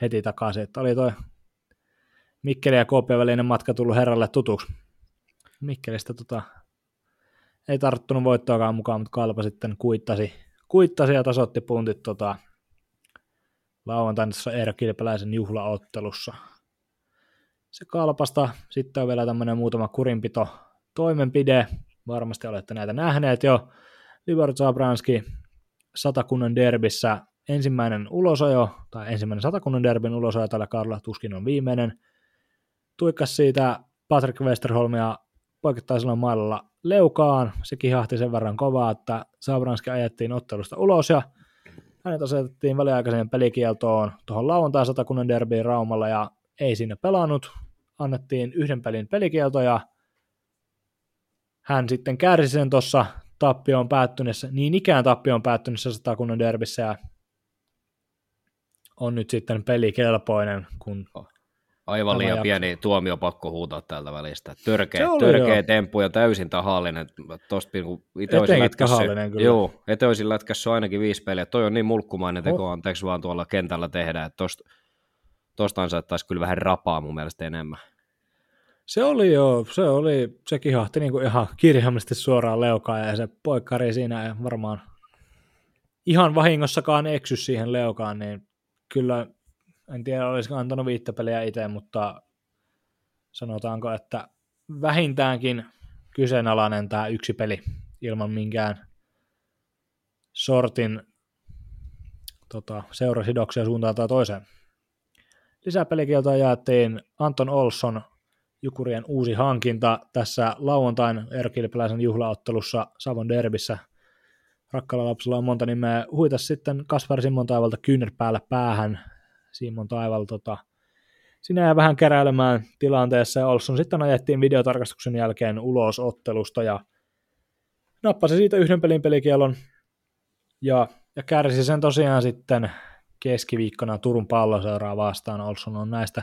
heti takaisin. Että oli toi Mikkeli ja Kuopion välinen matka tullut herralle tutuksi. Mikkelistä tota, ei tarttunut voittoakaan mukaan, mutta Kalpa sitten kuittasi, kuittasi ja tasoitti puntit tota, lauantaina Eero Kilpeläisen juhlaottelussa. Se Kalpasta sitten on vielä tämmöinen muutama kurinpito toimenpide. Varmasti olette näitä nähneet jo. Libor Zabranski satakunnan derbissä ensimmäinen ulosajo, tai ensimmäinen satakunnan derbin ulosajo tällä kaudella tuskin on viimeinen. Tuikkas siitä Patrick Westerholmia poikittaisella mailalla leukaan. Se kihahti sen verran kovaa, että Sabranski ajettiin ottelusta ulos ja hänet asetettiin väliaikaiseen pelikieltoon tuohon lauantai satakunnan derbiin Raumalla ja ei sinne pelannut. Annettiin yhden pelin pelikielto ja hän sitten kärsi sen tuossa tappioon päättyneessä, niin ikään tappioon päättyneessä satakunnan derbissä ja on nyt sitten pelikelpoinen, kun Aivan liian pieni tuomio pakko huutaa täältä välistä. Törkeä, törkeä temppu ja täysin tahallinen. Tosta, kun itse olisin lätkässä, joo, ete olisin lätkässä ainakin viisi peliä. Toi on niin mulkkumainen teko, oh. anteeksi vaan tuolla kentällä tehdä, että tosta, tosta ansaittaisi kyllä vähän rapaa mun mielestä enemmän. Se oli joo, se oli, se kihahti niin kuin ihan kirjaimellisesti suoraan leukaan ja se poikkari siinä ja varmaan ihan vahingossakaan eksy siihen leukaan, niin kyllä en tiedä olisiko antanut viittä peliä itse, mutta sanotaanko, että vähintäänkin kyseenalainen tämä yksi peli ilman minkään sortin tota, seurasidoksia suuntaan tai toiseen. Lisäpelikieltoa jaettiin Anton Olsson, Jukurien uusi hankinta tässä lauantain Erkilpeläisen juhlaottelussa Savon derbissä. Rakkalla lapsella on monta nimeä. Huitas sitten Kaspar Simon taivalta kyynärpäällä päähän. Simon taival tota, sinä jää vähän keräilemään tilanteessa ja Olsson sitten ajettiin videotarkastuksen jälkeen ulos ottelusta ja nappasi siitä yhden pelin pelikielon ja, ja kärsi sen tosiaan sitten keskiviikkona Turun palloseuraa vastaan. Olsson on näistä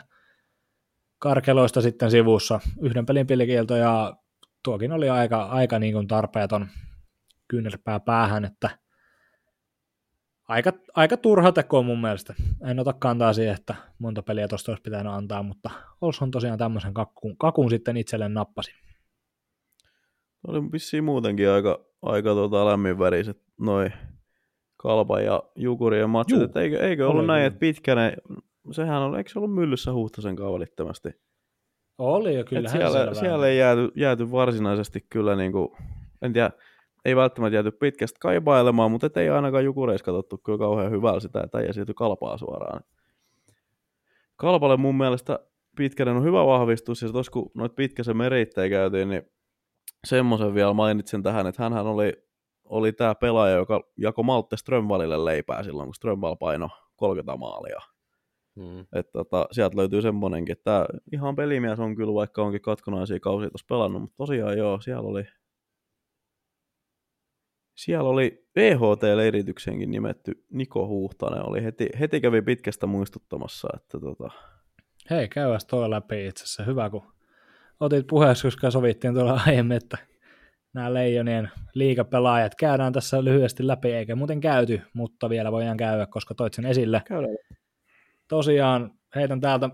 karkeloista sitten sivussa. Yhden pelin pelikielto ja tuokin oli aika, aika niin kuin tarpeeton kyynärpää päähän, että aika, aika turha teko mun mielestä. En ota kantaa siihen, että monta peliä tuosta olisi pitänyt antaa, mutta Olson tosiaan tämmöisen kakun, kakun sitten itselleen nappasi. Oli vissiin muutenkin aika, aika tota lämminväriset noin Kalpa ja Jukurien matsit, Juu, eikö, eikö ollut näin, että pitkäne, sehän on, eikö se ollut myllyssä Huhtasen kanssa välittömästi? Oli jo, kyllä. Siellä, siellä ei jääty, jääty varsinaisesti kyllä, niin kuin, en tiedä, ei välttämättä jääty pitkästä kaipailemaan, mutta ei ainakaan Jukureissa katsottu kyllä kauhean hyvällä sitä, että ei esity kalpaa suoraan. Kalpalle mun mielestä Pitkänen on hyvä vahvistus, ja tuossa kun noit Pitkäsen merittejä käytiin, niin semmoisen vielä mainitsin tähän, että hän oli, oli tämä pelaaja, joka jako Malte Strömvalille leipää silloin, kun Strömval paino 30 maalia. Hmm. Että tota, sieltä löytyy semmonenkin, että ihan pelimies on kyllä, vaikka onkin katkonaisia kausia tuossa pelannut, mutta tosiaan joo, siellä oli, siellä oli EHT-leiritykseenkin nimetty Niko Huhtanen, oli heti, heti kävi pitkästä muistuttamassa, että tota... Hei, käyväs toi läpi itse asiassa, hyvä kun otit puheeksi, koska sovittiin tuolla aiemmin, että nämä Leijonien liikapelaajat käydään tässä lyhyesti läpi, eikä muuten käyty, mutta vielä voidaan käydä, koska toit sen esille. Käydään. Tosiaan heitän täältä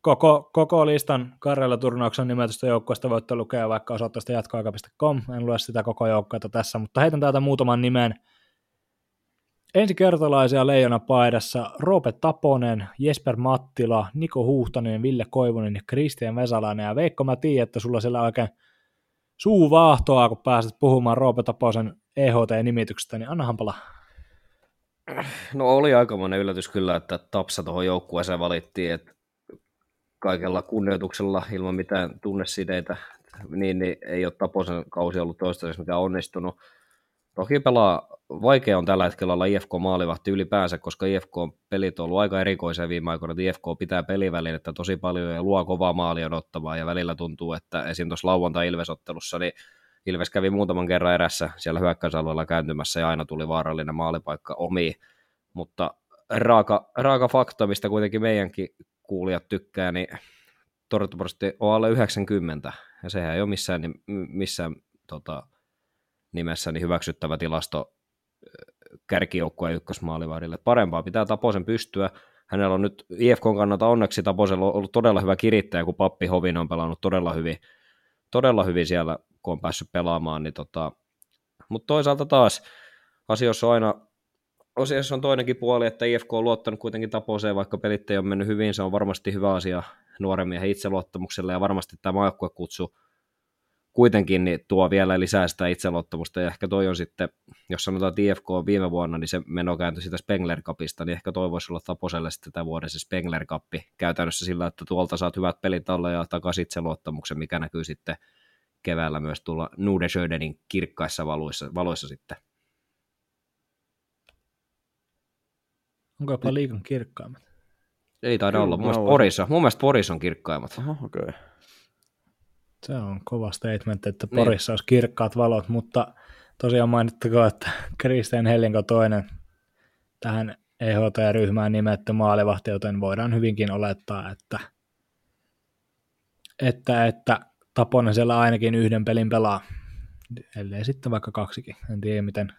koko, koko listan Karjala turnauksen nimetystä joukkueesta voitte lukea vaikka osoitteesta jatkoaika.com, en lue sitä koko joukkuetta tässä, mutta heitän täältä muutaman nimen. Ensikertalaisia leijona paidassa Roope Taponen, Jesper Mattila, Niko Huhtanen, Ville Koivunen ja Kristian Vesalainen. Ja Veikko, mä tiedän, että sulla siellä oikein suu vaahtoa, kun pääset puhumaan Roope Taposen EHT-nimityksestä, niin annahan palaa. No oli aikamoinen yllätys kyllä, että Tapsa tuohon joukkueeseen valittiin, että kaikella kunnioituksella ilman mitään tunnesideitä, niin, niin ei ole Taposen kausi ollut toistaiseksi mikään onnistunut. Toki pelaa, vaikea on tällä hetkellä olla IFK maalivahti ylipäänsä, koska IFK on pelit on ollut aika erikoisia viime aikoina, että IFK pitää että tosi paljon ja luo kovaa maalia odottavaa ja välillä tuntuu, että esim. tuossa lauantai Ilvesottelussa, niin Ilves kävi muutaman kerran erässä siellä hyökkäysalueella kääntymässä ja aina tuli vaarallinen maalipaikka omi, mutta raaka, raaka fakta, mistä kuitenkin meidänkin kuulijat tykkää, niin torjuntaprosentti on alle 90, ja sehän ei ole missään, missään tota, nimessä niin hyväksyttävä tilasto kärkijoukkueen ykkösmaalivahdille. Parempaa pitää Taposen pystyä. hänellä on nyt IFKn kannalta onneksi Taposella on ollut todella hyvä kirittäjä, kun Pappi Hovin on pelannut todella hyvin, todella hyvin siellä, kun on päässyt pelaamaan. Niin tota, mutta toisaalta taas asioissa on aina asiassa on toinenkin puoli, että IFK on luottanut kuitenkin Taposeen, vaikka pelit ei ole mennyt hyvin, se on varmasti hyvä asia nuoren miehen itseluottamukselle, ja varmasti tämä maajoukkuekutsu kuitenkin niin tuo vielä lisää sitä itseluottamusta, ja ehkä toi on sitten, jos sanotaan, että IFK on viime vuonna, niin se meno kääntyi sitä Spengler Cupista, niin ehkä toivoisi olla Taposelle sitten tätä vuoden se Spengler Cup käytännössä sillä, että tuolta saat hyvät pelit alle ja takaisin itseluottamuksen, mikä näkyy sitten keväällä myös tulla Nudesjödenin kirkkaissa valoissa, valoissa sitten. Onko jopa liikan kirkkaimmat? Ei taida Kyllä, olla. Mun mielestä, Porissa, mun mielestä Porissa on kirkkaimmat. Aha, okei. Okay. Se on kova statement, että Niin. Porissa olisi kirkkaat valot, mutta tosiaan mainittakoon, että Kristian Hellinko toinen tähän EHT-ryhmään nimetty maalivahti, joten voidaan hyvinkin olettaa, että, että, että Taponen siellä ainakin yhden pelin pelaa, ellei sitten vaikka kaksikin. En tiedä, miten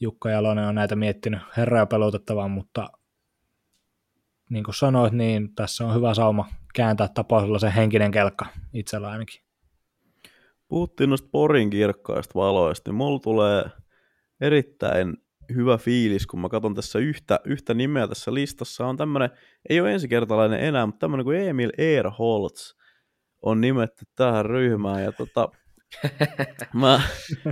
Jukka Jalonen on näitä miettinyt herraa pelutettavaan, mutta niin kuin sanoit, niin tässä on hyvä sauma kääntää Taposella se henkinen kelkka itsellä ainakin. Puhuttiin noista Porin kirkkaista valoista, niin mulla tulee erittäin hyvä fiilis, kun mä katson tässä yhtä, yhtä nimeä tässä listassa. On tämmönen, ei ole ensikertalainen enää, mutta tämmönen kuin Emil Ehrholz on nimetty tähän ryhmään. Ja tota, mä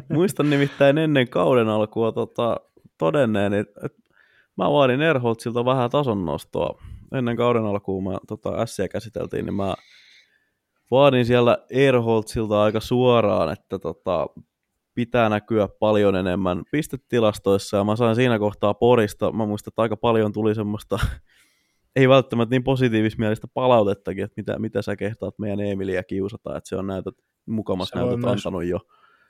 muistan nimittäin ennen kauden alkua tota, todenneen, että, mä vaadin Ehrholzilta vähän tason nostoa. Ennen kauden alkuun mä tota, S käsiteltiin, niin mä vaadin siellä Erholtsilta aika suoraan, että tota, pitää näkyä paljon enemmän pistetilastoissa, ja mä sain siinä kohtaa Porista, mä muistan, että aika paljon tuli semmoista, ei välttämättä niin positiivismielistä palautettakin, että mitä, mitä sä kehtaat meidän Emiliä kiusata, että se on näytöt, mukamas Se näytöt myös- antanut jo.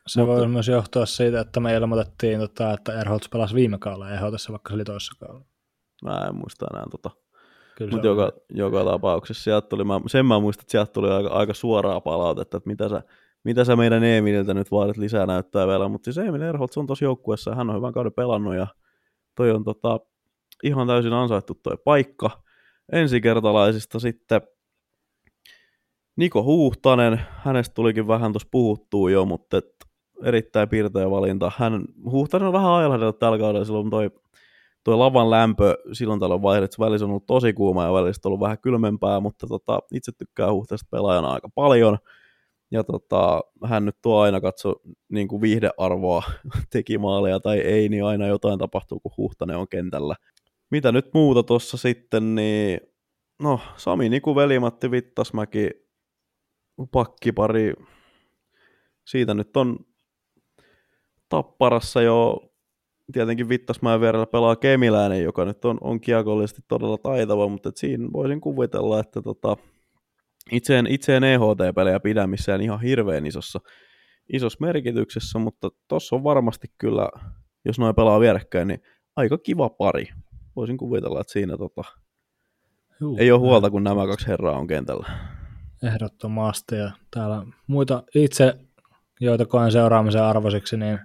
Se Mutta- voi myös johtua siitä, että me ilmoitettiin, tota, että Erholz pelasi viime kaudella ja EHT, vaikka se oli toisessa kaudella. Mä en muista enää tota. Mutta joka, joka tapauksessa sieltä tuli, mä, sen mä muistan, että sieltä tuli aika, aika suoraa palautetta, että mitä sä, mitä sä meidän Emililtä nyt vaadit lisää näyttää vielä, mutta siis Emil Erholtz on tosi joukkueessa ja hän on hyvän kauden pelannut ja toi on tota, ihan täysin ansaittu toi paikka. Ensikertalaisista sitten Niko Huhtanen, hänestä tulikin vähän tuossa puhuttua jo, mutta et erittäin piirteä valinta. Hän, Huhtanen on vähän ailahdellut tällä kaudella, silloin toi tuo lavan lämpö silloin tällä vaiheessa välissä on ollut tosi kuuma ja välissä on ollut vähän kylmempää, mutta tota, itse tykkää Huhtaista pelaajana aika paljon. Ja tota, hän nyt tuo aina katso niin kuin viihdearvoa, teki maaleja tai ei, niin aina jotain tapahtuu, kun Huhtanen on kentällä. Mitä nyt muuta tuossa sitten, niin no Sami Niku, Veli-Matti Vittasmäki, pakkipari, siitä nyt on Tapparassa jo tietenkin Vittasmäen vierellä pelaa Kemiläinen, joka nyt on, on kiekollisesti todella taitava, mutta et siinä voisin kuvitella, että tota, itse en, itse en EHT-pelejä pidä missään ihan hirveän isossa, isossa merkityksessä, mutta tuossa on varmasti kyllä, jos noin pelaa vierekkäin, niin aika kiva pari. Voisin kuvitella, että siinä tota, Juu, ei ole huolta, kun nämä kaksi herraa on kentällä. Ehdottomasti. Ja täällä muita itse, joita koen seuraamisen arvoisiksi, niin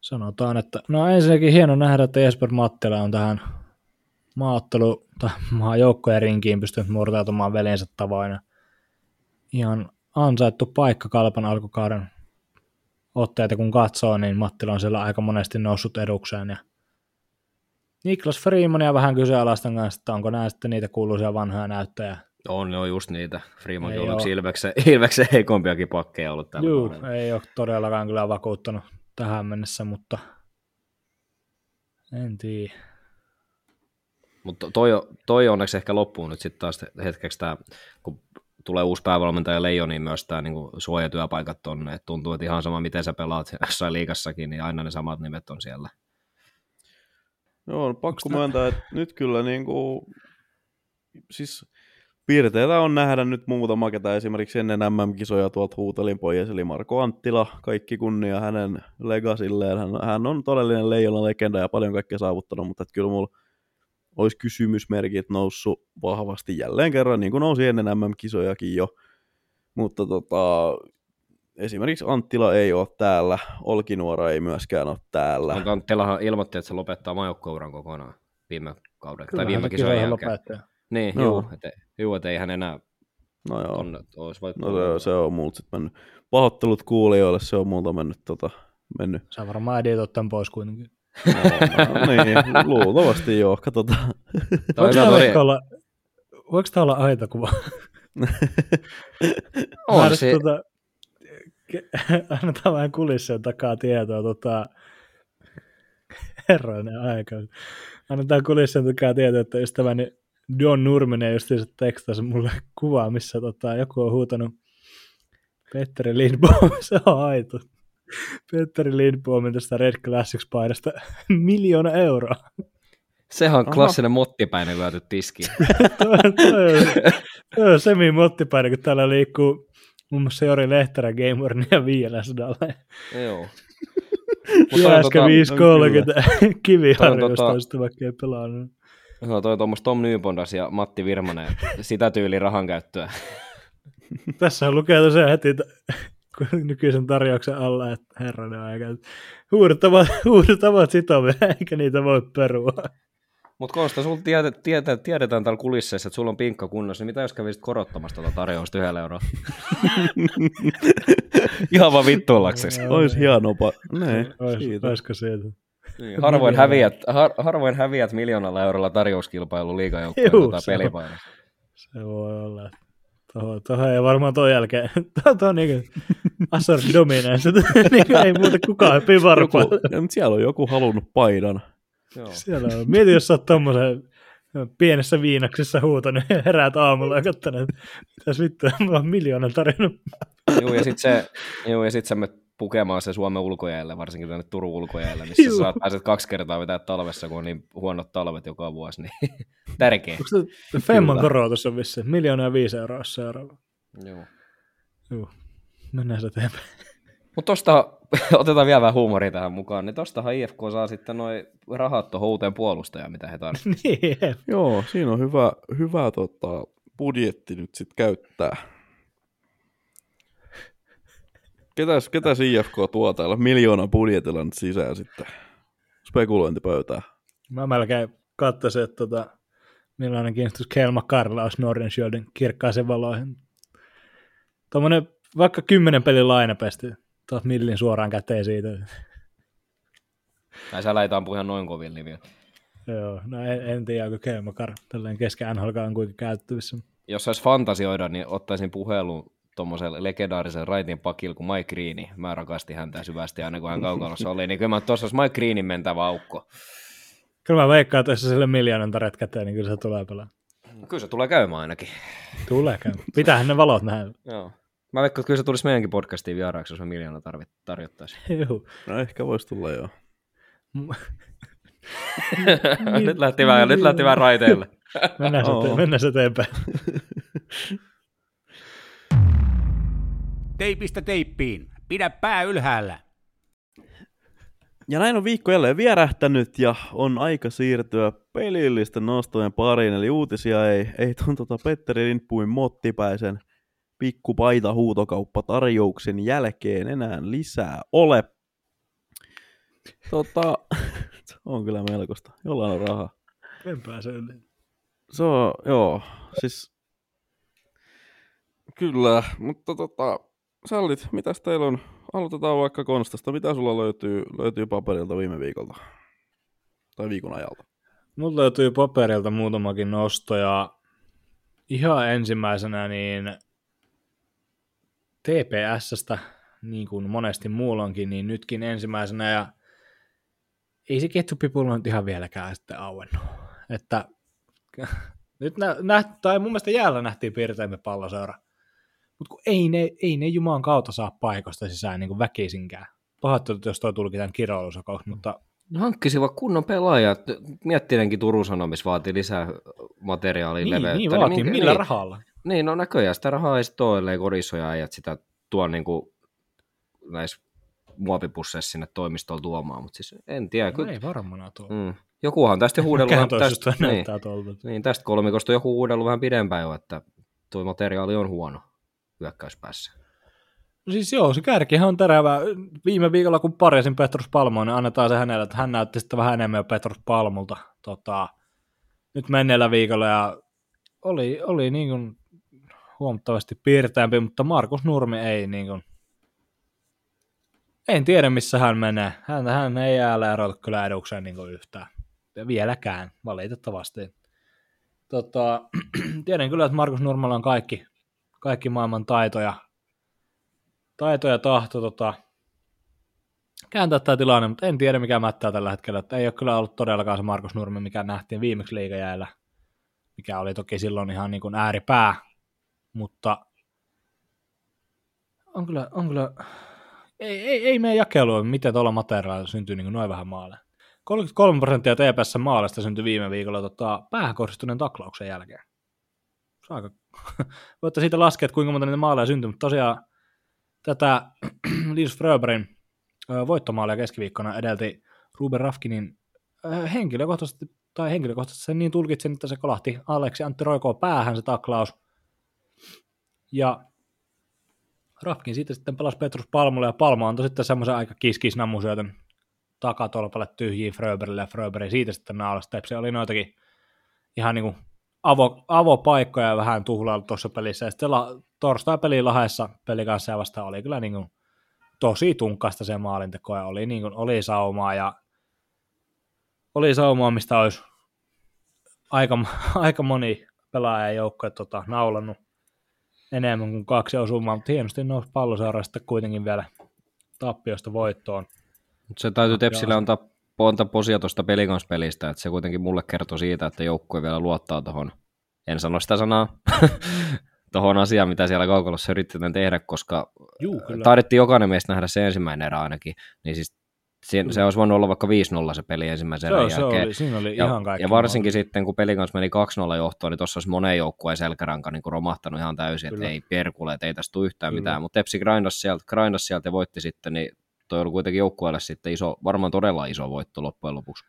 sanotaan, että no ensinnäkin hieno nähdä, että Jesper Mattila on tähän maaottelu tai maajoukkojen rinkiin pystynyt murtautumaan veljensä tavoin. Ihan ansaittu paikka Kalpan alkukauden otteita kun katsoo, niin Mattila on siellä aika monesti noussut edukseen. Ja Niklas Freemania vähän kyseenalaistan kanssa, että onko nämä sitten niitä kuuluisia vanhoja näyttöjä. On, ne on just niitä. Freemankin Ei on yksi. Ilveksen, Ilveksen heikompiakin pakkeja ollut tällä Juu, kaudella. ei ole todellakaan kyllä vakuuttanut tähän mennessä, mutta en tiedä. Mutta toi, toi onneksi ehkä loppuu nyt sitten taas hetkeksi tämä, kun tulee uusi päävalmentaja Leijoniin myös tämä niin suojatyöpaikat tonne. Et tuntuu, että ihan sama miten sä pelaat jossain liigassakin, niin aina ne samat nimet on siellä. Joo, on pakko Onks myöntää, että nyt kyllä niin kuin, siis piirteitä on nähdä nyt muutama, ketä esimerkiksi ennen MM-kisoja tuolta huutelin pois, eli Marko Anttila, kaikki kunnia hänen legasilleen. Hän, hän on todellinen leijona legenda ja paljon kaikkea saavuttanut, mutta kyllä mulla olisi kysymysmerkit noussut vahvasti jälleen kerran, niin kuin nousi ennen MM-kisojakin jo. Mutta tota, esimerkiksi Anttila ei ole täällä, Olkinuora ei myöskään ole täällä. Anttilahan ilmoitti, että se lopettaa majokkouran kokonaan. viime kauden, tai viime kisojen jälkeen. lopetti. Niin, Joo. juu, juu, et ei hän enää No joo. tonne olisi No se, se on multa sit mennyt. Pahoittelut kuulijoille, se on multa mennyt tota, mennyt. Sä varmaan editot tämän pois kuitenkin. No, no, niin, luultavasti joo, katsotaan. Voiko tää tori- olla, voiko olla aita kuva? on Mä se, tota, annetaan vähän kulissien takaa tietoa. Tota, herrainen aika. Annetaan kulissien takaa tietoa, että ystäväni Don Nurminen just se tekstasi mulle kuvaa, missä tota, joku on huutanut Petteri Lindbohm, se on aito. Petteri Lindbohmin tästä Red Classics paidasta miljoona euroa. sehän on Aha. klassinen mottipäinen lyöty tiski. toi, toi, on, toi on semi mottipäinen, kun täällä liikkuu muun muassa Jori Lehterä Gamerin ja Viiläsdalla. Joo. Ja toi on äsken tota- 5.30 kiviharjoista, tota- tota... vaikka ei pelannut. No toi tuommoista Tom Nybondas ja Matti Virmanen, sitä tyyli rahan käyttöä. Tässä lukee tosiaan heti nykyisen tarjouksen alla, että herranen aika. huudot ovat sitovia, eikä niitä voi perua. Mutta Konsta, sulta tiede, tiede, tiedetään täällä kulisseissa, että sulla on pinkka kunnossa, niin mitä jos kävisit korottamassa tuota tarjousta yhdellä euroa? Ihan vaan vittuillaksesi. Ois hienoa. Pa- niin, Ois, siitä. olisiko siitä? Niin, harvoin, häviät, har, harvoin häviät miljoonalla eurolla tarjouskilpailu liigajoukkojen Juu, tota se. Se voi olla. Tuohon, tuohon ei varmaan ton jälkeen. Tuo, on niinku Assar Dominance. niinku ei muuta kukaan ja, mutta siellä on joku halunnut paidan. Joo. Siellä on. Mieti, jos sä oot tommosen pienessä viinaksessa huutanut ja heräät aamulla ja katsonut, että mitäs vittua, mä oon miljoonan tarjonnut. Joo, ja sitten se, joo, ja sit sä menet pukemaan se Suomen ulkojäälle, varsinkin tänne Turun ulkojäälle, missä Juu. sä saat pääset kaksi kertaa vetää talvessa, kun on niin huonot talvet joka vuosi, niin tärkeä. Onko se Femman korotus on vissi? Miljoona ja viisi euroa seuraava. Joo. Joo. Mennään se eteenpäin. Mutta tosta, otetaan vielä vähän huumoria tähän mukaan, niin tostahan IFK saa sitten noin rahat tuohon uuteen puolustajaan, mitä he tarvitsevat. niin. Joo, siinä on hyvä, hyvä tota, budjetti nyt sitten käyttää. Ketäs, ketäs IFK tuo täällä miljoonan budjetilla nyt sisään sitten spekulointipöytään? Mä melkein katsoisin, että tota, millainen kiinnostus Kelma Karla olisi Nordenskjöldin kirkkaisen valoihin. Tuommoinen vaikka kymmenen pelin lainapesti, taas millin suoraan käteen siitä. Tai sä lähetään puhua noin kovin nimiä. Joo, no en, en tiedä, onko Kelma Kar tälleen kesken NHL on kuinka käyttävissä. Jos saisi fantasioida, niin ottaisin puhelun tuommoiselle legendaarisen raitin pakille kuin Mike Greeni. Mä rakastin häntä syvästi aina kun hän kaukalossa oli, niin kyllä mä tuossa olisi Mike Greenin mentävä aukko. Kyllä mä veikkaan, että jos sille miljoonan tarjot käteen, niin kyllä se tulee pelaamaan. Kyllä se tulee käymään ainakin. Tulee käy. Pitäähän ne valot nähdä. Joo. Mä veikkaan, että kyllä se tulisi meidänkin podcastiin vieraaksi, jos me miljoona tarvit, tarjottaisiin. Juu. No ehkä voisi tulla joo. nyt, lähti vähän, nyt lähti vähän raiteille. Mennään, se, Oo. mennään se eteenpäin. Teipistä teippiin. Pidä pää ylhäällä. Ja näin on viikko jälleen vierähtänyt ja on aika siirtyä pelillisten nostojen pariin, eli uutisia ei, ei tuon tota Petteri Lindpuin mottipäisen pikkupaita huutokauppatarjouksen jälkeen enää lisää ole. Tota, se on kyllä melkoista. Jollain on rahaa. En pääse yli. Se on, joo, siis kyllä, mutta tota, sallit, mitäs teillä on? Aloitetaan vaikka Konstasta. Mitä sulla löytyy, löytyy paperilta viime viikolta? Tai viikon ajalta? Mulla löytyy paperilta muutamakin nosto ja ihan ensimmäisenä niin TPSstä, niin kuin monesti muulloinkin, niin nytkin ensimmäisenä ja ei se ketsuppipullo nyt ihan vieläkään sitten auennut. Että nyt nä, nä, tai mun mielestä jäällä nähtiin piirteimme palloseura. Mutta kun ei ne, ei ne Jumalan kautta saa paikosta sisään niin kuin väkisinkään. Pahoittelut, jos toi tulkitaan kiroilusokauksi, mutta Hankkisivat kunnon pelaajat. Miettinenkin Turun Sanomis vaatii lisää materiaalia niin, leveyttä. niin vaatii, minkä- millä niin, rahalla? Niin, no näköjään sitä rahaa ei sitten ole, korisoja äijät sitä tuo niin kuin näissä muovipusseissa sinne toimistoon tuomaan, mutta siis en tiedä. No Kyllä, ei varmana tuo. mm, jokuhan tästä huudellut tästä, niin, niin, tästä kolmikosta joku huudellut vähän pidempään jo, että tuo materiaali on huono hyökkäyspäässä. No siis joo, se kärkihän on terävä. Viime viikolla kun parjasin Petrus Palmoa, niin annetaan se hänelle, että hän näytti sitten vähän enemmän jo Petrus Palmulta tota, nyt menneellä viikolla ja oli, oli niin kuin huomattavasti piirteämpi, mutta Markus Nurmi ei niin kuin, en tiedä missä hän menee. Hän, hän ei jäällä erota kyllä edukseen niin yhtään. Ja vieläkään, valitettavasti. Tota, tiedän kyllä, että Markus Nurmalla on kaikki, kaikki maailman taitoja, taito ja tahto tota, kääntää tämä tilanne, mutta en tiedä mikä mättää tällä hetkellä. Että ei ole kyllä ollut todellakaan se Markus Nurmi, mikä nähtiin viimeksi liigajäällä, mikä oli toki silloin ihan niin kuin ääripää, mutta on kyllä, on kyllä ei, ei, ei mene jakeluun, miten tuolla materiaalilla syntyy niin noin vähän maaleja. 33 prosenttia TPS maalista syntyi viime viikolla tota, päähän kohdistuneen taklauksen jälkeen. Aika... Voitte siitä laskea, että kuinka monta niitä maaleja syntyi, mutta tosiaan tätä Linus Fröberin voittomaalia keskiviikkona edelti Ruben Rafkinin henkilökohtaisesti, tai henkilökohtaisesti sen niin tulkitsen, että se kolahti Aleksi Antti Roikoa päähän se taklaus. Ja Rafkin siitä sitten pelasi Petrus Palmulle, ja Palmo antoi sitten semmoisen aika kiskisnammusyötön takatolpalle tyhjiin Fröberille, ja Fröberi siitä sitten naulasta. Se oli noitakin ihan niin kuin avo, avopaikkoja vähän tuhlailu tuossa pelissä, ja sitten la, Lahdessa peli kanssa vastaan oli kyllä niin kuin tosi tunkasta se maalinteko, ja oli, niin kuin, oli saumaa, ja oli saumaa, mistä olisi aika, aika moni pelaaja joukko tota, naulannut enemmän kuin kaksi osumaa, mutta hienosti nousi palloseura sitten kuitenkin vielä tappiosta voittoon. Mut se täytyy Tepsille antaa, antaa posia tuosta pelikanspelistä, että se kuitenkin mulle kertoo siitä, että joukkue vielä luottaa tuohon, en sano sitä sanaa, tuohon asiaan, mitä siellä kaukalossa yritetään tehdä, koska Juu, kyllä. taidettiin jokainen meistä nähdä se ensimmäinen erä ainakin, niin siis se, se olisi voinut olla vaikka 5-0 se peli ensimmäisen se, erän se jälkeen. oli, siinä oli ja, ihan kaikki. ja varsinkin sitten, kun pelin kanssa meni 2-0 johtoon, niin tuossa olisi moneen joukkueen selkäranka niin kuin romahtanut ihan täysin, Kyllä. että ei perkule, että ei tästä tule yhtään Kyllä. mitään. Mutta Tepsi grindasi sieltä, grindasi sieltä ja voitti sitten, niin toi oli kuitenkin joukkueelle sitten iso, varmaan todella iso voitto loppujen lopuksi.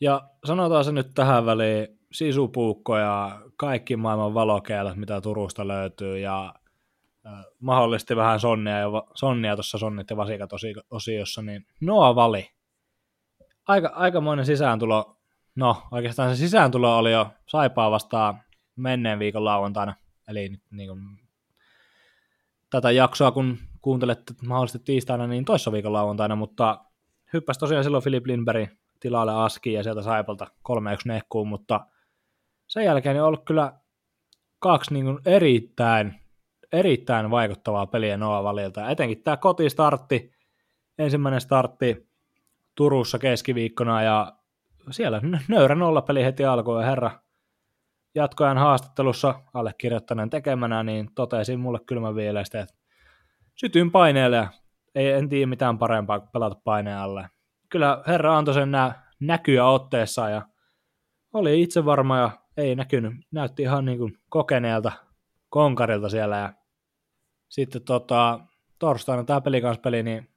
Ja sanotaan se nyt tähän väliin, sisupuukko ja kaikki maailman valokeilat, mitä Turusta löytyy, ja mahdollisesti vähän sonnia, ja sonnia tuossa sonnit ja vasikat osi- osiossa, niin Noa Vali. Aika, aikamoinen sisääntulo. No, oikeastaan se sisääntulo oli jo Saipaa vastaan menneen viikon lauantaina, eli niin kuin, tätä jaksoa, kun kuuntelette mahdollisesti tiistaina, niin toissa viikon lauantaina, mutta hyppäsi tosiaan silloin Filip Lindberg tilalle Aski ja sieltä Saipalta 3 1 nekkuun, mutta sen jälkeen on ollut kyllä kaksi niin kuin erittäin, erittäin vaikuttavaa peliä Noa Valilta. Etenkin tämä kotistartti, ensimmäinen startti Turussa keskiviikkona ja siellä nö- nöyrä nollapeli heti alkuun ja herra jatkoajan haastattelussa allekirjoittaneen tekemänä, niin totesin mulle kylmän viileistä, että sytyin paineelle ja ei, en tiedä mitään parempaa kuin pelata paineen alle. Kyllä herra antoi sen nä- näkyä otteessa ja oli itse varma ja ei näkynyt. Näytti ihan niin kuin kokeneelta konkarilta siellä ja sitten tota, torstaina tämä pelikanspeli, niin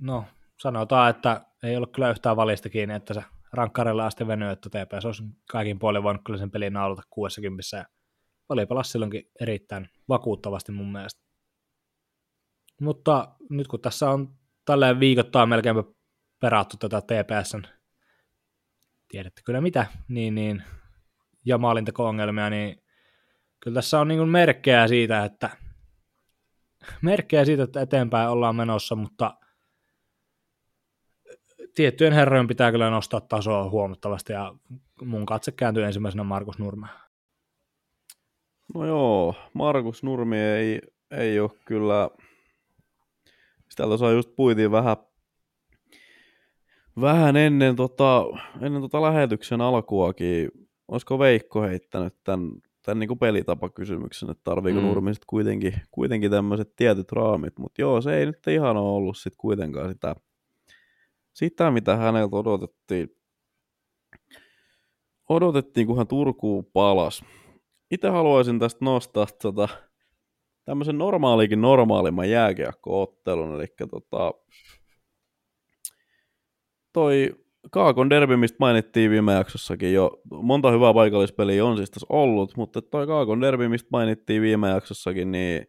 no sanotaan, että ei ollut kyllä yhtään valista kiinni, että se rankkarilla asti venyy, että TPS olisi kaikin puolin voinut kyllä sen pelin naulata 60 ja Vali pelasi silloinkin erittäin vakuuttavasti mun mielestä. Mutta nyt kun tässä on tälleen viikoittain melkein perattu tätä TPSn, tiedätte kyllä mitä, niin, niin ja maalinteko-ongelmia, niin kyllä tässä on niin merkkejä siitä, että merkkejä siitä, että eteenpäin ollaan menossa, mutta tiettyjen herrojen pitää kyllä nostaa tasoa huomattavasti ja mun katse kääntyy ensimmäisenä Markus Nurme. No joo, Markus Nurmi ei, ei ole kyllä, sitä tuossa just puitiin vähän, vähän ennen, tota, ennen tota lähetyksen alkuakin, olisiko Veikko heittänyt tämän, tämän niin pelitapakysymyksen, että tarviiko Mm. Nurmi sit kuitenkin, kuitenkin tämmöiset tietyt raamit, mutta joo, se ei nyt ihan ole ollut sit kuitenkaan sitä, sitä mitä häneltä odotettiin, odotettiin, kun hän Turkuun palas itse haluaisin tästä nostaa tota, tämmöisen normaalikin normaalimman jääkiekko-ottelun, eli tota, toi Kaakon derby, mistä mainittiin viime jaksossakin jo, monta hyvää paikallispeliä on siis tässä ollut, mutta toi Kaakon derby, mistä mainittiin viime jaksossakin, niin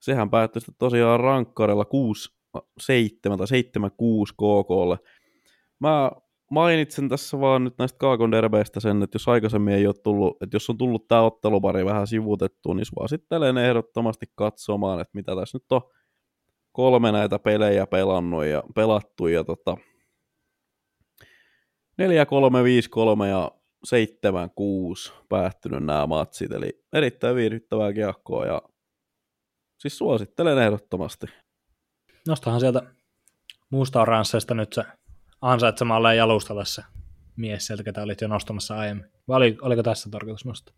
sehän päättyi sitten tosiaan rankkarella 6-7 tai 7-6 KKlle. Mä mainitsen tässä vaan nyt näistä Kaakon derbeistä sen, että jos aikaisemmin ei ole tullut, että jos on tullut tämä ottelupari vähän sivutettu, niin suosittelen ehdottomasti katsomaan, että mitä tässä nyt on kolme näitä pelejä pelannut ja pelattu ja tota, 4, 3, 5, 3 ja 7, 6 päättynyt nämä matsit, eli erittäin viihdyttävää kiekkoa ja siis suosittelen ehdottomasti. Nostahan sieltä muusta oransseista nyt se ansaitsemalle jalustalle se mies sieltä, ketä olit jo nostamassa aiemmin. Vai oli, oliko tässä tarkoitus nostaa?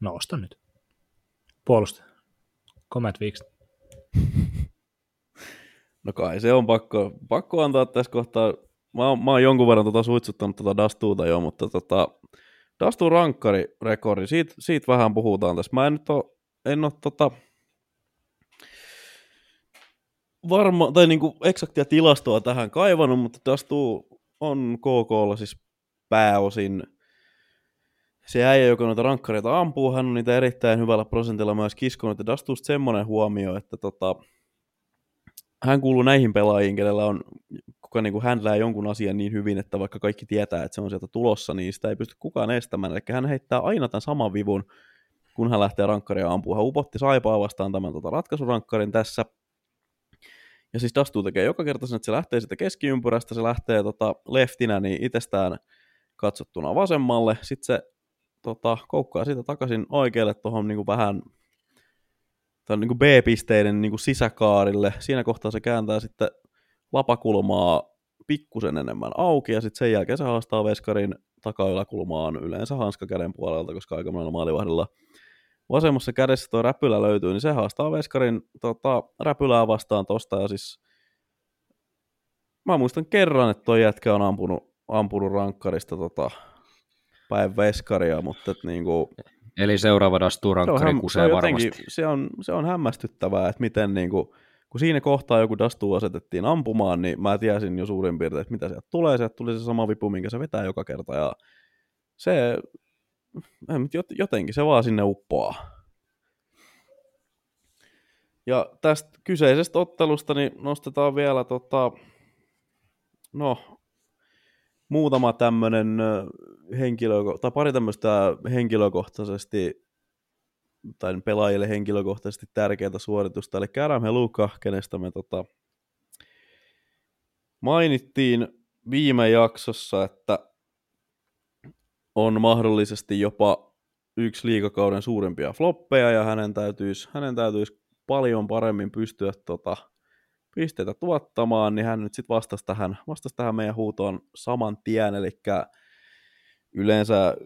Nosta nyt. Puolusta. Komet viikset. No kai se on pakko, pakko antaa tässä kohtaa. Mä, oon- mä oon jonkun verran tota suitsuttanut tota Dastuuta jo, mutta tota, Dastuun rankkarirekordi, siitä, siitä vähän puhutaan tässä. Mä en nyt oo, en oo tota, varma, tai niinku eksaktia tilastoa tähän kaivannut, mutta Dastu on KKlla siis pääosin se äijä, joka noita rankkareita ampuu, hän on niitä erittäin hyvällä prosentilla myös kiskonut. Ja Dastusta semmoinen huomio, että tota, hän kuuluu näihin pelaajiin, kenellä on, kuka niin kuin jonkun asian niin hyvin, että vaikka kaikki tietää, että se on sieltä tulossa, niin sitä ei pysty kukaan estämään. Eli hän heittää aina tämän saman vivun, kun hän lähtee rankkaria ampumaan. Hän upotti Saipaa vastaan tämän tota, ratkaisurankkarin tässä. Ja siis Dastu tekee joka kerta sen, että se lähtee sitä keskiympyrästä, se lähtee tota, leftinä niin itsestään katsottuna vasemmalle, sitten se tota, koukkaa siitä takaisin oikealle tuohon niin vähän tämän niin B-pisteiden niin sisäkaarille. Siinä kohtaa se kääntää sitten lapakulmaa pikkusen enemmän auki ja sitten sen jälkeen se haastaa veskarin takayläkulmaan yleensä hanskakäden puolelta, koska aika monella maalivahdilla vasemmassa kädessä tuo räpylä löytyy, niin se haastaa veskarin tota, räpylää vastaan tosta ja siis mä muistan kerran, että tuo jätkä on ampunut, ampunut rankkarista tota, päin veskaria, mutta et niinku, Eli seuraava se on, Dastu-rankkari häm- se kusee on, varmasti. jotenkin, se, on, se on hämmästyttävää, että miten niinku, kun siinä kohtaa joku Dastu asetettiin ampumaan, niin mä tiesin jo suurin piirtein, että mitä sieltä tulee. Sieltä tuli se sama vipu, minkä se vetää joka kerta. Ja se, jotenkin se vaan sinne uppoaa. Ja tästä kyseisestä ottelusta niin nostetaan vielä tota, no, muutama tämmöinen henkilö, tai pari tämmöistä henkilökohtaisesti tai pelaajille henkilökohtaisesti tärkeää suoritusta, eli Adam Heluka, kenestä me tota, mainittiin viime jaksossa, että on mahdollisesti jopa yksi liikakauden suurimpia floppeja, ja hänen täytyisi, hänen täytyisi paljon paremmin pystyä tota, pisteitä tuottamaan, niin hän nyt sitten vastasi tähän, vastasi tähän meidän huutoon saman tien, eli yleensä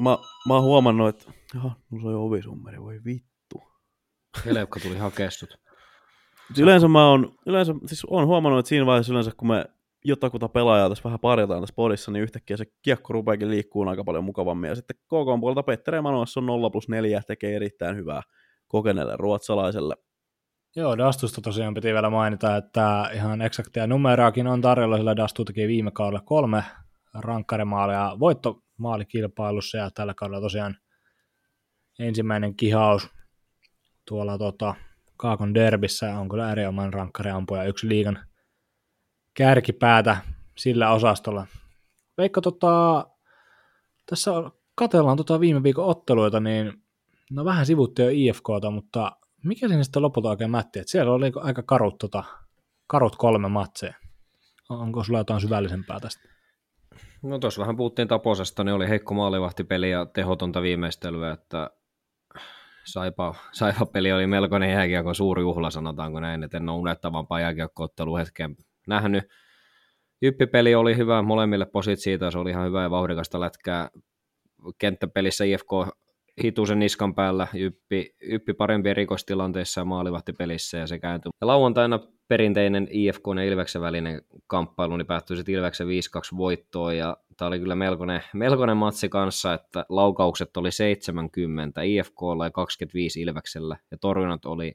mä, mä oon huomannut, että jaha, mulla soi ovisummeri, voi vittu. Helekka tuli hakestut. Siis Yleensä mä oon, yleensä, siis oon huomannut, että siinä vaiheessa yleensä, kun me jotakuta pelaajaa tässä vähän parjataan tässä podissa, niin yhtäkkiä se kiekko rupeakin liikkuu aika paljon mukavammin. Ja sitten KK puolelta Petteri Emanuels on 0 plus 4, tekee erittäin hyvää kokeneelle ruotsalaiselle. Joo, Dastusta tosiaan piti vielä mainita, että ihan eksaktia numeraakin on tarjolla, sillä Dastu teki viime kaudella kolme rankkarimaalia voittomaalikilpailussa ja tällä kaudella tosiaan ensimmäinen kihaus tuolla tota, Kaakon derbissä on kyllä erinomainen rankkariampuja, yksi liigan kärkipäätä sillä osastolla. Veikko, tota, tässä katsellaan tota viime viikon otteluita, niin no vähän sivuttiin jo IFKta, mutta mikä sinne sitten lopulta oikein mätti? Et siellä oli aika karut, tota, karut kolme matseja. Onko sulla jotain syvällisempää tästä? No tuossa vähän puhuttiin Taposesta, niin oli heikko maalivahtipeli ja tehotonta viimeistelyä, että Saipa, Saipa peli oli melkoinen jääkiekon suuri juhla, sanotaanko näin, että en ole unettavampaa jääkiekko hetken nähnyt. Jyppipeli oli hyvä molemmille posit siitä, se oli ihan hyvä ja vauhdikasta lätkää. Kenttäpelissä IFK hitusen niskan päällä, Jyppi, Jyppi parempi rikostilanteissa ja maalivahtipelissä ja se kääntyi. Ja lauantaina perinteinen IFK ja Ilveksen välinen kamppailu, niin päättyi sitten Ilveksen 5-2 voittoon ja tämä oli kyllä melkoinen, melkoinen matsi kanssa, että laukaukset oli 70, IFKlla ja 25 Ilveksellä ja torjunnat oli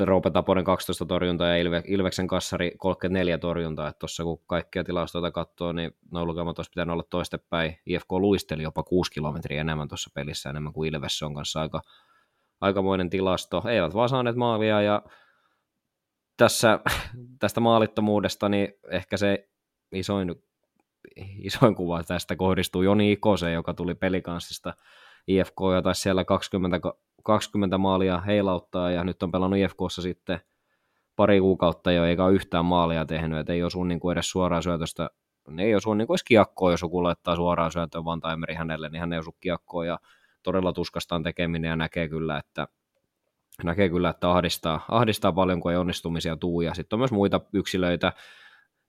Roope Taponen 12 torjuntaa ja Ilve, Ilveksen kassari 34 torjuntaa, että tuossa kun kaikkia tilastoita katsoo, niin noin lukemat olisi pitänyt olla toistepäin. IFK luisteli jopa 6 kilometriä enemmän tuossa pelissä, enemmän kuin Ilves, se on kanssa aika, aikamoinen tilasto. Eivät vaan saaneet maalia ja tässä, tästä maalittomuudesta, niin ehkä se isoin, isoin kuva tästä kohdistuu Joni Ikoseen, joka tuli pelikanssista IFK ja taisi siellä 20, 20 maalia heilauttaa ja nyt on pelannut IFKssa sitten pari kuukautta jo eikä yhtään maalia tehnyt, että ei osu niin kuin edes suoraan syötöstä, ne ei osu niin kuin edes kiekkoa, jos joku laittaa suoraan syötön vaan timeri hänelle, niin hän ei osu kiekkoa ja todella tuskastaan tekeminen ja näkee kyllä, että näkee kyllä, että ahdistaa, ahdistaa paljon, kun ei onnistumisia tuu. Ja sitten on myös muita yksilöitä,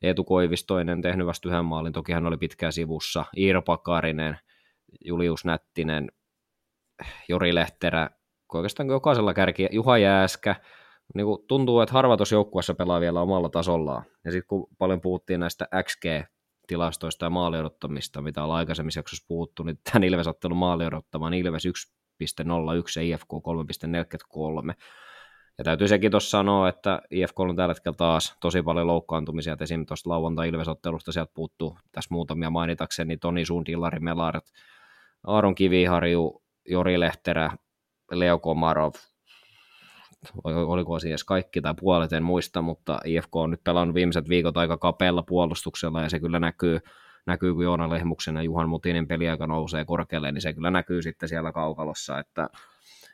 Eetu Koivistoinen tehnyt vasta yhden maalin, toki hän oli pitkään sivussa, Iiro Pakarinen, Julius Nättinen, Jori Lehterä, oikeastaan jokaisella kärki, Juha Jääskä, niin kuin tuntuu, että harva tuossa joukkueessa pelaa vielä omalla tasollaan. Ja sitten kun paljon puhuttiin näistä XG-tilastoista ja maaliodottamista, mitä on aikaisemmissa jaksossa puhuttu, niin tämän Ilves ottelu maali odottamaan Ilves 1.01 ja IFK 3.43. Ja täytyy sekin tuossa sanoa, että IFK on tällä hetkellä taas tosi paljon loukkaantumisia, että esimerkiksi tuosta lauantai Ilves-ottelusta sieltä puuttuu tässä muutamia mainitakseni, Toni Sund, Ilari Melaret, Aaron Kiviharju, Jori Lehterä, Leo Komarov, oliko edes kaikki tai puolet, en muista, mutta IFK on nyt pelannut viimeiset viikot aika kapealla puolustuksella ja se kyllä näkyy, näkyy kun Joona Lehmuksen ja Juhan Mutinen peliaika nousee korkealle, niin se kyllä näkyy sitten siellä kaukalossa, että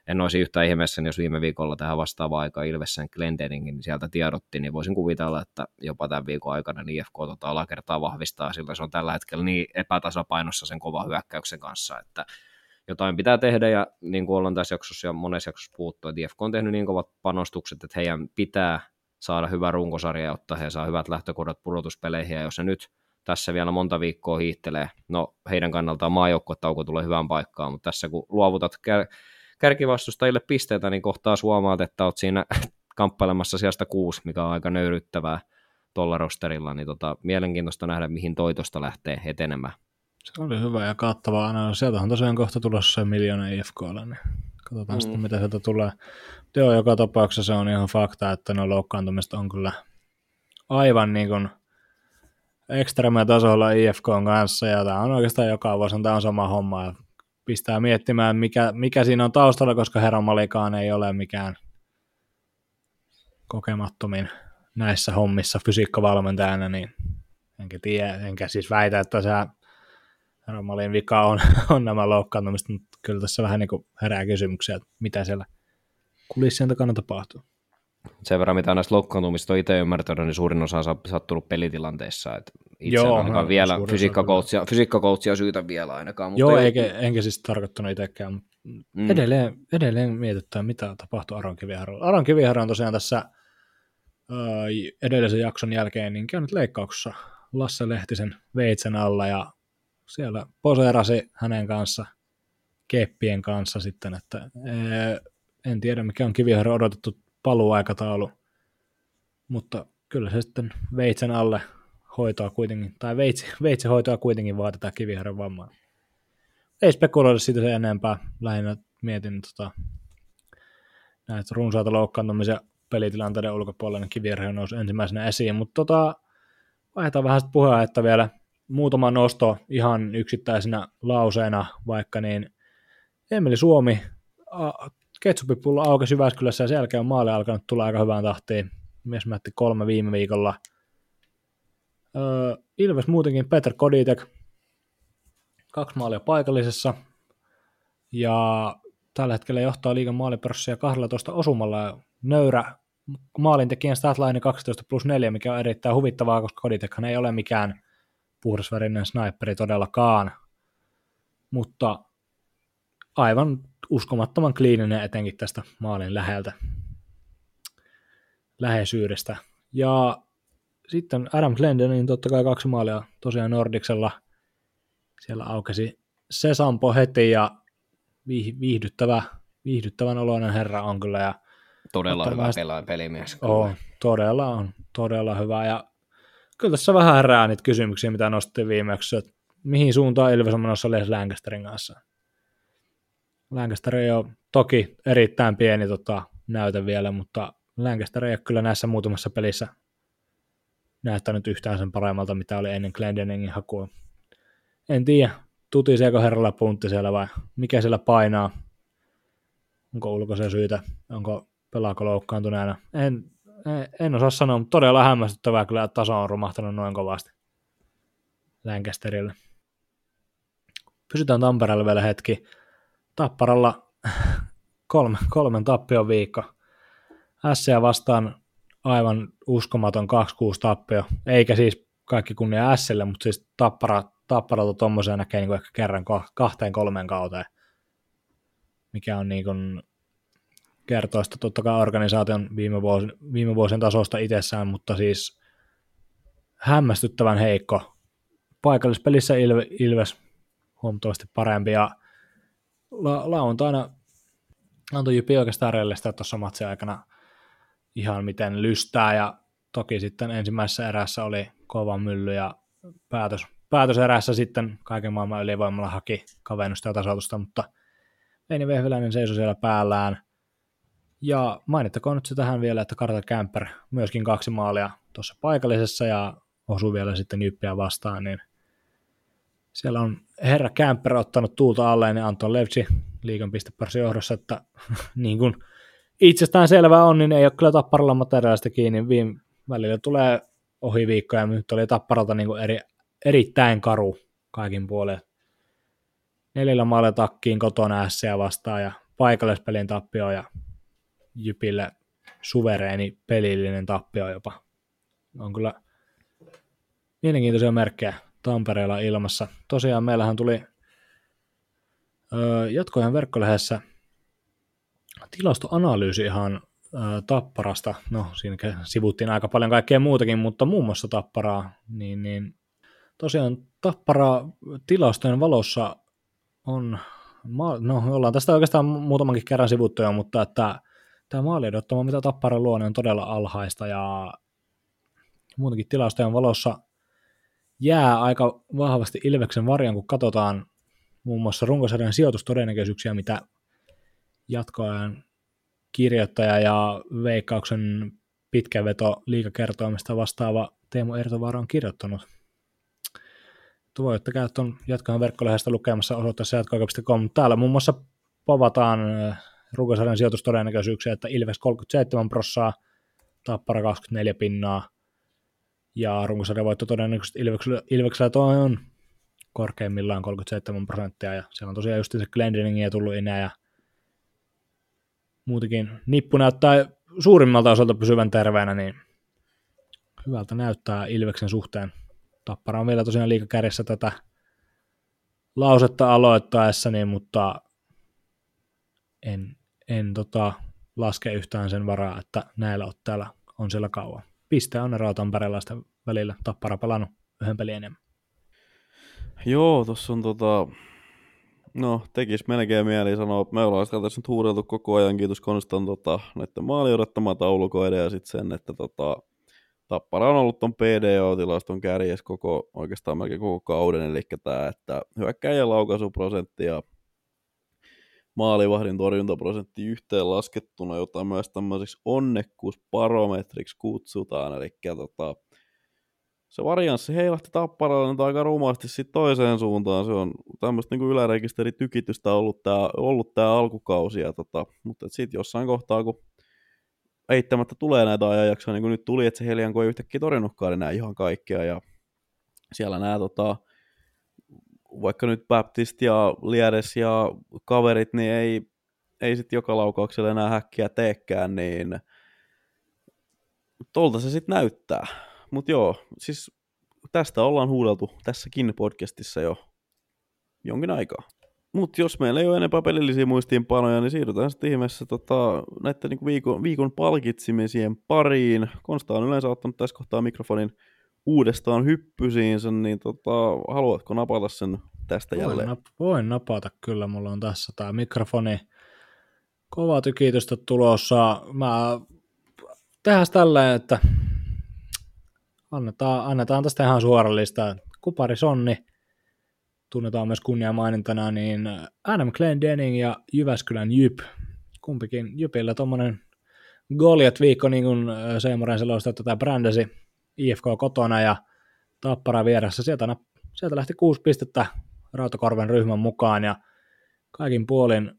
en olisi yhtään ihmeessä, jos viime viikolla tähän vastaavaan aikaan Ilvessen Glendeningin niin sieltä tiedotti, niin voisin kuvitella, että jopa tämän viikon aikana niin IFK tota alakertaa vahvistaa, sillä se on tällä hetkellä niin epätasapainossa sen kova hyökkäyksen kanssa, että jotain pitää tehdä, ja niin kuin ollaan tässä jaksossa ja monessa jaksossa puhuttu, että IFK on tehnyt niin kovat panostukset, että heidän pitää saada hyvä runkosarja, jotta he saa hyvät lähtökohdat pudotuspeleihin, ja jos se nyt tässä vielä monta viikkoa hiihtelee, no heidän kannaltaan maajoukkuetauko tulee hyvään paikkaan, mutta tässä kun luovutat kär- kärkivastustajille pisteitä, niin kohtaa huomaat, että olet siinä kamppailemassa sieltä kuusi, mikä on aika nöyryttävää tuolla rosterilla, niin tota, mielenkiintoista nähdä, mihin toitosta lähtee etenemään. Se oli hyvä ja kattava analyysi. Sieltä on tosiaan kohta tulossa se miljoona IFKlle, niin katsotaan mm. sitten, mitä sieltä tulee. Joo, joka tapauksessa se on ihan fakta, että no loukkaantumista on kyllä aivan niin kuin ekstremä tasolla IFK kanssa, ja tämä on oikeastaan joka vuosi tämä on sama homma, ja pistää miettimään, mikä, mikä siinä on taustalla, koska Herra Malikaan ei ole mikään kokemattomin näissä hommissa fysiikkavalmentajana, niin enkä tiedä, enkä siis väitä, että se Romalin vika on, on nämä loukkaantumiset, mutta kyllä tässä vähän niin kuin herää kysymyksiä, että mitä siellä kulissien takana tapahtuu. Sen verran, mitä näistä loukkaantumista on itse ymmärtänyt, niin suurin osa on sattunut pelitilanteessa. Että itse Joo, ainakaan no, vielä fysiikkakoutsia, fysiikkakoutsia syytä vielä ainakaan. Mutta Joo, ei... eikä, enkä siis tarkoittanut itsekään, mutta mm. edelleen, edelleen mietitään, mitä tapahtuu Aron Kiviharjolla. Aron Kiviharjo on tosiaan tässä edellisen jakson jälkeen niin käynyt leikkauksessa Lasse Lehtisen veitsen alla ja siellä poseerasi hänen kanssa, keppien kanssa sitten, että en tiedä mikä on Kiviharjo odotettu paluaikataulu, mutta kyllä se sitten veitsen alle hoitoa kuitenkin, tai veitsi, veitsi hoitoa kuitenkin vaatetaan Kiviharjon vammaan. Ei spekuloida siitä sen enempää, lähinnä mietin tota, näitä runsaita loukkaantumisia pelitilanteiden ulkopuolella, niin Kiviharjo nousi ensimmäisenä esiin, mutta tota, vaihdetaan vähän puheen, että vielä muutama nosto ihan yksittäisenä lauseena, vaikka niin Emeli Suomi, ketsupipullo aukesi Jyväskylässä ja sen jälkeen on maali alkanut tulla aika hyvään tahtiin. Mies mätti kolme viime viikolla. Öö, Ilves muutenkin Peter Koditek, kaksi maalia paikallisessa. Ja tällä hetkellä johtaa liigan maalipörssiä 12 osumalla. Nöyrä maalintekijän statline 12 plus 4, mikä on erittäin huvittavaa, koska Koditekhan ei ole mikään puhdasvärinen sniperi todellakaan, mutta aivan uskomattoman kliininen etenkin tästä maalin läheltä, läheisyydestä. Ja sitten Adam Glendenin totta kai kaksi maalia tosiaan Nordiksella. Siellä aukesi se Sampo heti ja viihdyttävä, viihdyttävän oloinen herra on kyllä. Ja todella hyvä vähän... pelimies. Oh, todella on, todella hyvä. Ja kyllä tässä vähän herää niitä kysymyksiä, mitä nostettiin viimeksi, että mihin suuntaan Ilves on menossa Les Lancasterin kanssa. Lancaster ei ole toki erittäin pieni tota, näytä vielä, mutta Lancaster ei ole kyllä näissä muutamassa pelissä näyttänyt yhtään sen paremmalta, mitä oli ennen Glendeningin hakua. En tiedä, tutiseeko herralla puntti siellä vai mikä siellä painaa. Onko ulkoisia syitä, onko pelaako loukkaantuneena. En, en osaa sanoa, mutta todella hämmästyttävää kyllä, että taso on romahtanut noin kovasti. Lancasterille. Pysytään Tampereella vielä hetki. Tapparalla kolme, kolmen tappion viikko. Ässiä vastaan aivan uskomaton 2-6 tappio. Eikä siis kaikki kunnia Ässille, mutta siis tappara, tapparalta tuommoiseen näkee niin ehkä kerran kahteen kolmeen kauteen. Mikä on niin kuin kertoo sitä totta kai organisaation viime, vuosi, viime vuosien tasosta itsessään, mutta siis hämmästyttävän heikko. Paikallispelissä Ilve, Ilves huomattavasti parempi ja la, lauantaina antoi Jypi oikeastaan reellistä tuossa matsin aikana ihan miten lystää ja toki sitten ensimmäisessä erässä oli kova mylly ja päätös, päätöserässä sitten kaiken maailman ylivoimalla haki kavennusta ja tasoitusta, mutta Veini Vehviläinen seisoi siellä päällään. Ja mainittakoon nyt se tähän vielä, että Carter Camper myöskin kaksi maalia tuossa paikallisessa ja osui vielä sitten Jyppiä vastaan, niin siellä on herra Camper ottanut tuulta alle ja Anton Levci liikan pistepörssin johdossa, että niin kuin itsestään selvää on, niin ei ole kyllä tapparalla materiaalista kiinni. Viime välillä tulee ohi viikkoja, nyt oli tapparalta niin kuin eri, erittäin karu kaikin puolin. Neljällä maalla takkiin kotona ässiä vastaan ja paikallispelin tappio ja Jypille suvereeni pelillinen tappio jopa. On kyllä mielenkiintoisia merkkejä Tampereella ilmassa. Tosiaan meillähän tuli jatkojen verkkolehdessä tilastoanalyysi ihan Tapparasta. No, siinä sivuttiin aika paljon kaikkea muutakin, mutta muun muassa Tapparaa. Niin, niin tosiaan Tappara tilastojen valossa on, no ollaan tästä oikeastaan muutamankin kerran sivuttu jo, mutta että tämä maali odottama, mitä Tappara luo, niin on todella alhaista ja muutenkin tilastojen valossa jää aika vahvasti Ilveksen varjan, kun katsotaan muun muassa runkosarjan sijoitustodennäköisyyksiä, mitä jatkoajan kirjoittaja ja Veikkauksen pitkä veto liikakertoimista vastaava Teemu Ertovaara on kirjoittanut. Voitte käydä tuon jatkoajan verkkolehdestä lukemassa osoitteessa jatkoaika.com. Täällä muun muassa povataan runkosarjan sijoitustodennäköisyyksiä, että Ilves 37 prossaa, Tappara 24 pinnaa, ja runkosarjan voitto todennäköisesti Ilveksellä, Ilveksellä toi on korkeimmillaan 37 prosenttia, ja siellä on tosiaan just se Glendeningiä tullut enää, ja muutenkin nippu näyttää suurimmalta osalta pysyvän terveenä, niin hyvältä näyttää Ilveksen suhteen. Tappara on vielä tosiaan liikakärjessä tätä lausetta aloittaessa, niin, mutta en, en tota, laske yhtään sen varaa, että näillä otteilla on siellä kauan. Piste on eroa tamperelaisten välillä. Tappara pelannut yhden pelin enemmän. Joo, tuossa on tota, no tekis melkein mieli sanoa, me ollaan sitä tässä nyt huudeltu koko ajan, kiitos Konstan tota, näiden maali odottamaan taulukoiden ja sitten sen, että tota, Tappara on ollut ton PDO-tilaston kärjes koko, oikeastaan melkein koko kauden, eli tämä, että hyökkäjän laukaisuprosentti ja maalivahdin torjuntaprosentti yhteen laskettuna, jota myös tämmöiseksi onnekkuusparometriksi kutsutaan, eli tota, se varianssi heilahti tapparalle nyt aika rumasti sitten toiseen suuntaan. Se on tämmöistä niin ylärekisteritykitystä ollut tämä ollut tää alkukausi. Ja tota, mutta sitten jossain kohtaa, kun eittämättä tulee näitä ajanjaksoja, niin kuin nyt tuli, että se Helianko ei yhtäkkiä torjunutkaan enää ihan kaikkea. Ja siellä nämä tota, vaikka nyt Baptist ja Liedes ja kaverit, niin ei, ei sitten joka laukauksella enää häkkiä teekään, niin tolta se sitten näyttää. Mutta joo, siis tästä ollaan huudeltu tässäkin podcastissa jo jonkin aikaa. Mutta jos meillä ei ole enempää pelillisiä muistiinpanoja, niin siirrytään sitten ihmeessä tota, näiden niin viikon, viikon palkitsimisien pariin. Konsta on yleensä ottanut tässä kohtaa mikrofonin uudestaan hyppysiinsä, niin tota, haluatko napata sen tästä voin jälleen? Nap- voin napata kyllä, mulla on tässä tämä mikrofoni. Kova tykitystä tulossa. Mä tehdään tälleen, että annetaan, annetaan tästä ihan suorallista. Kupari Sonni, tunnetaan myös kunniamainintana, niin Adam Denning ja Jyväskylän Jyp. Kumpikin Jypillä tuommoinen Goliat viikko, niin kuin Seemoren selosta tätä brändäsi IFK kotona ja Tappara vieressä. Sieltä, sieltä lähti kuusi pistettä Rautakorven ryhmän mukaan ja kaikin puolin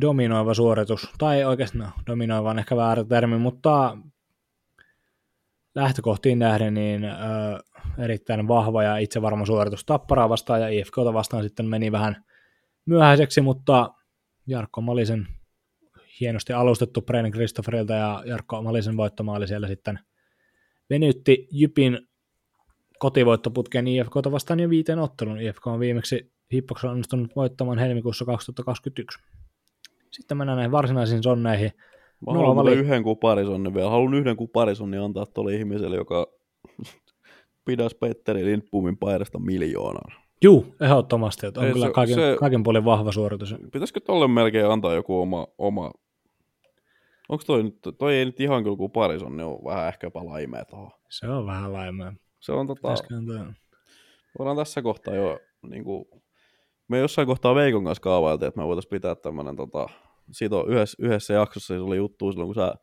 dominoiva suoritus, tai oikeastaan no, dominoiva on ehkä väärä termi, mutta lähtökohtiin nähden niin äh, erittäin vahva ja itsevarma suoritus Tapparaa vastaan, ja IFKta vastaan sitten meni vähän myöhäiseksi, mutta Jarkko Malisen hienosti alustettu Brennan Christopherilta ja Jarkko Malisen voittomaali siellä sitten venytti Jypin kotivoittoputken IFKta vastaan jo viiteen ottelun. IFK on viimeksi Hippoksella onnistunut voittamaan helmikuussa 2021. Sitten mennään näihin varsinaisiin sonneihin. Mä haluan vali- yhden kuparisonnin vielä. Haluan yhden kuparisonnin antaa tuolle ihmiselle, joka pidäs Petteri Lindbomin paidasta miljoonan. Juu, ehdottomasti, että on Ei, kyllä se- kaiken, se- kaiken puolin vahva suoritus. Pitäisikö tolle melkein antaa joku oma... oma... Onko toi nyt, toi ei nyt ihan kyllä kuparisonni, on vähän ehkäpä laimea tuohon. Se on vähän laimea. Se on tota, voidaan tässä kohtaa jo niin kuin, me jossain kohtaa Veikon kanssa kaavailtiin, että me voitaisiin pitää tämmöinen tota, siitä on yhdessä, yhdessä jaksossa se oli juttu silloin, kun sä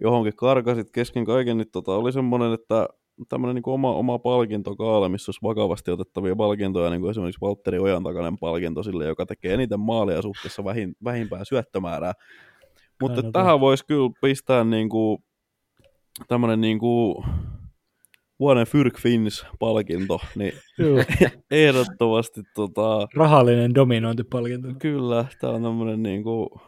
johonkin karkasit kesken kaiken, niin tota, oli semmoinen, että tämmöinen niin oma, oma palkintokaale, missä olisi vakavasti otettavia palkintoja, niin kuin esimerkiksi Valtteri Ojan takainen palkinto sille, joka tekee eniten maalia suhteessa vähin, vähimpään syöttömäärää. Mutta Aina tähän voisi kyllä pistää niin kuin, tämmöinen niin kuin, vuoden Fyrk Fins palkinto, niin ehdottomasti tota, rahallinen dominointipalkinto. kyllä, tää on tämmönen niinku,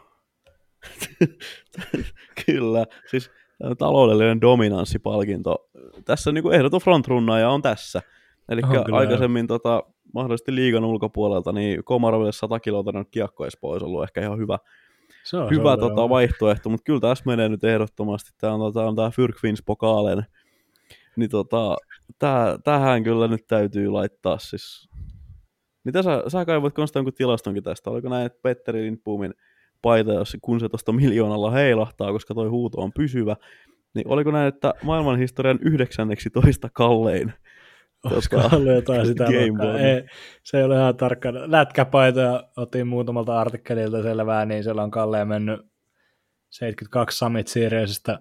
kyllä, siis taloudellinen dominanssipalkinto. Tässä niinku ehdoton frontrunnaja on tässä. Eli aikaisemmin tota, mahdollisesti liigan ulkopuolelta, niin Komaroville 100 kiloa kiekko olisi ollut ehkä ihan hyvä, Se on, hyvä on tota, vaihtoehto, mutta kyllä tässä menee nyt ehdottomasti. Tämä on, tota, on tämä Fyrkvins pokaalen. Niin tota, tää, tähän kyllä nyt täytyy laittaa siis... Mitä sä, sä kaivoit Konsta jonkun tilastonkin tästä? Oliko näin, että Petteri Lindbomin paita, jos, kun se tuosta miljoonalla heilahtaa, koska toi huuto on pysyvä, niin oliko näin, että maailmanhistorian 19 kallein tota, ollut jotain sitä. Ei, se ei ole ihan tarkka. Lätkäpaitoja otin muutamalta artikkelilta selvää, niin siellä on Kalleen mennyt 72 Summit Seriesistä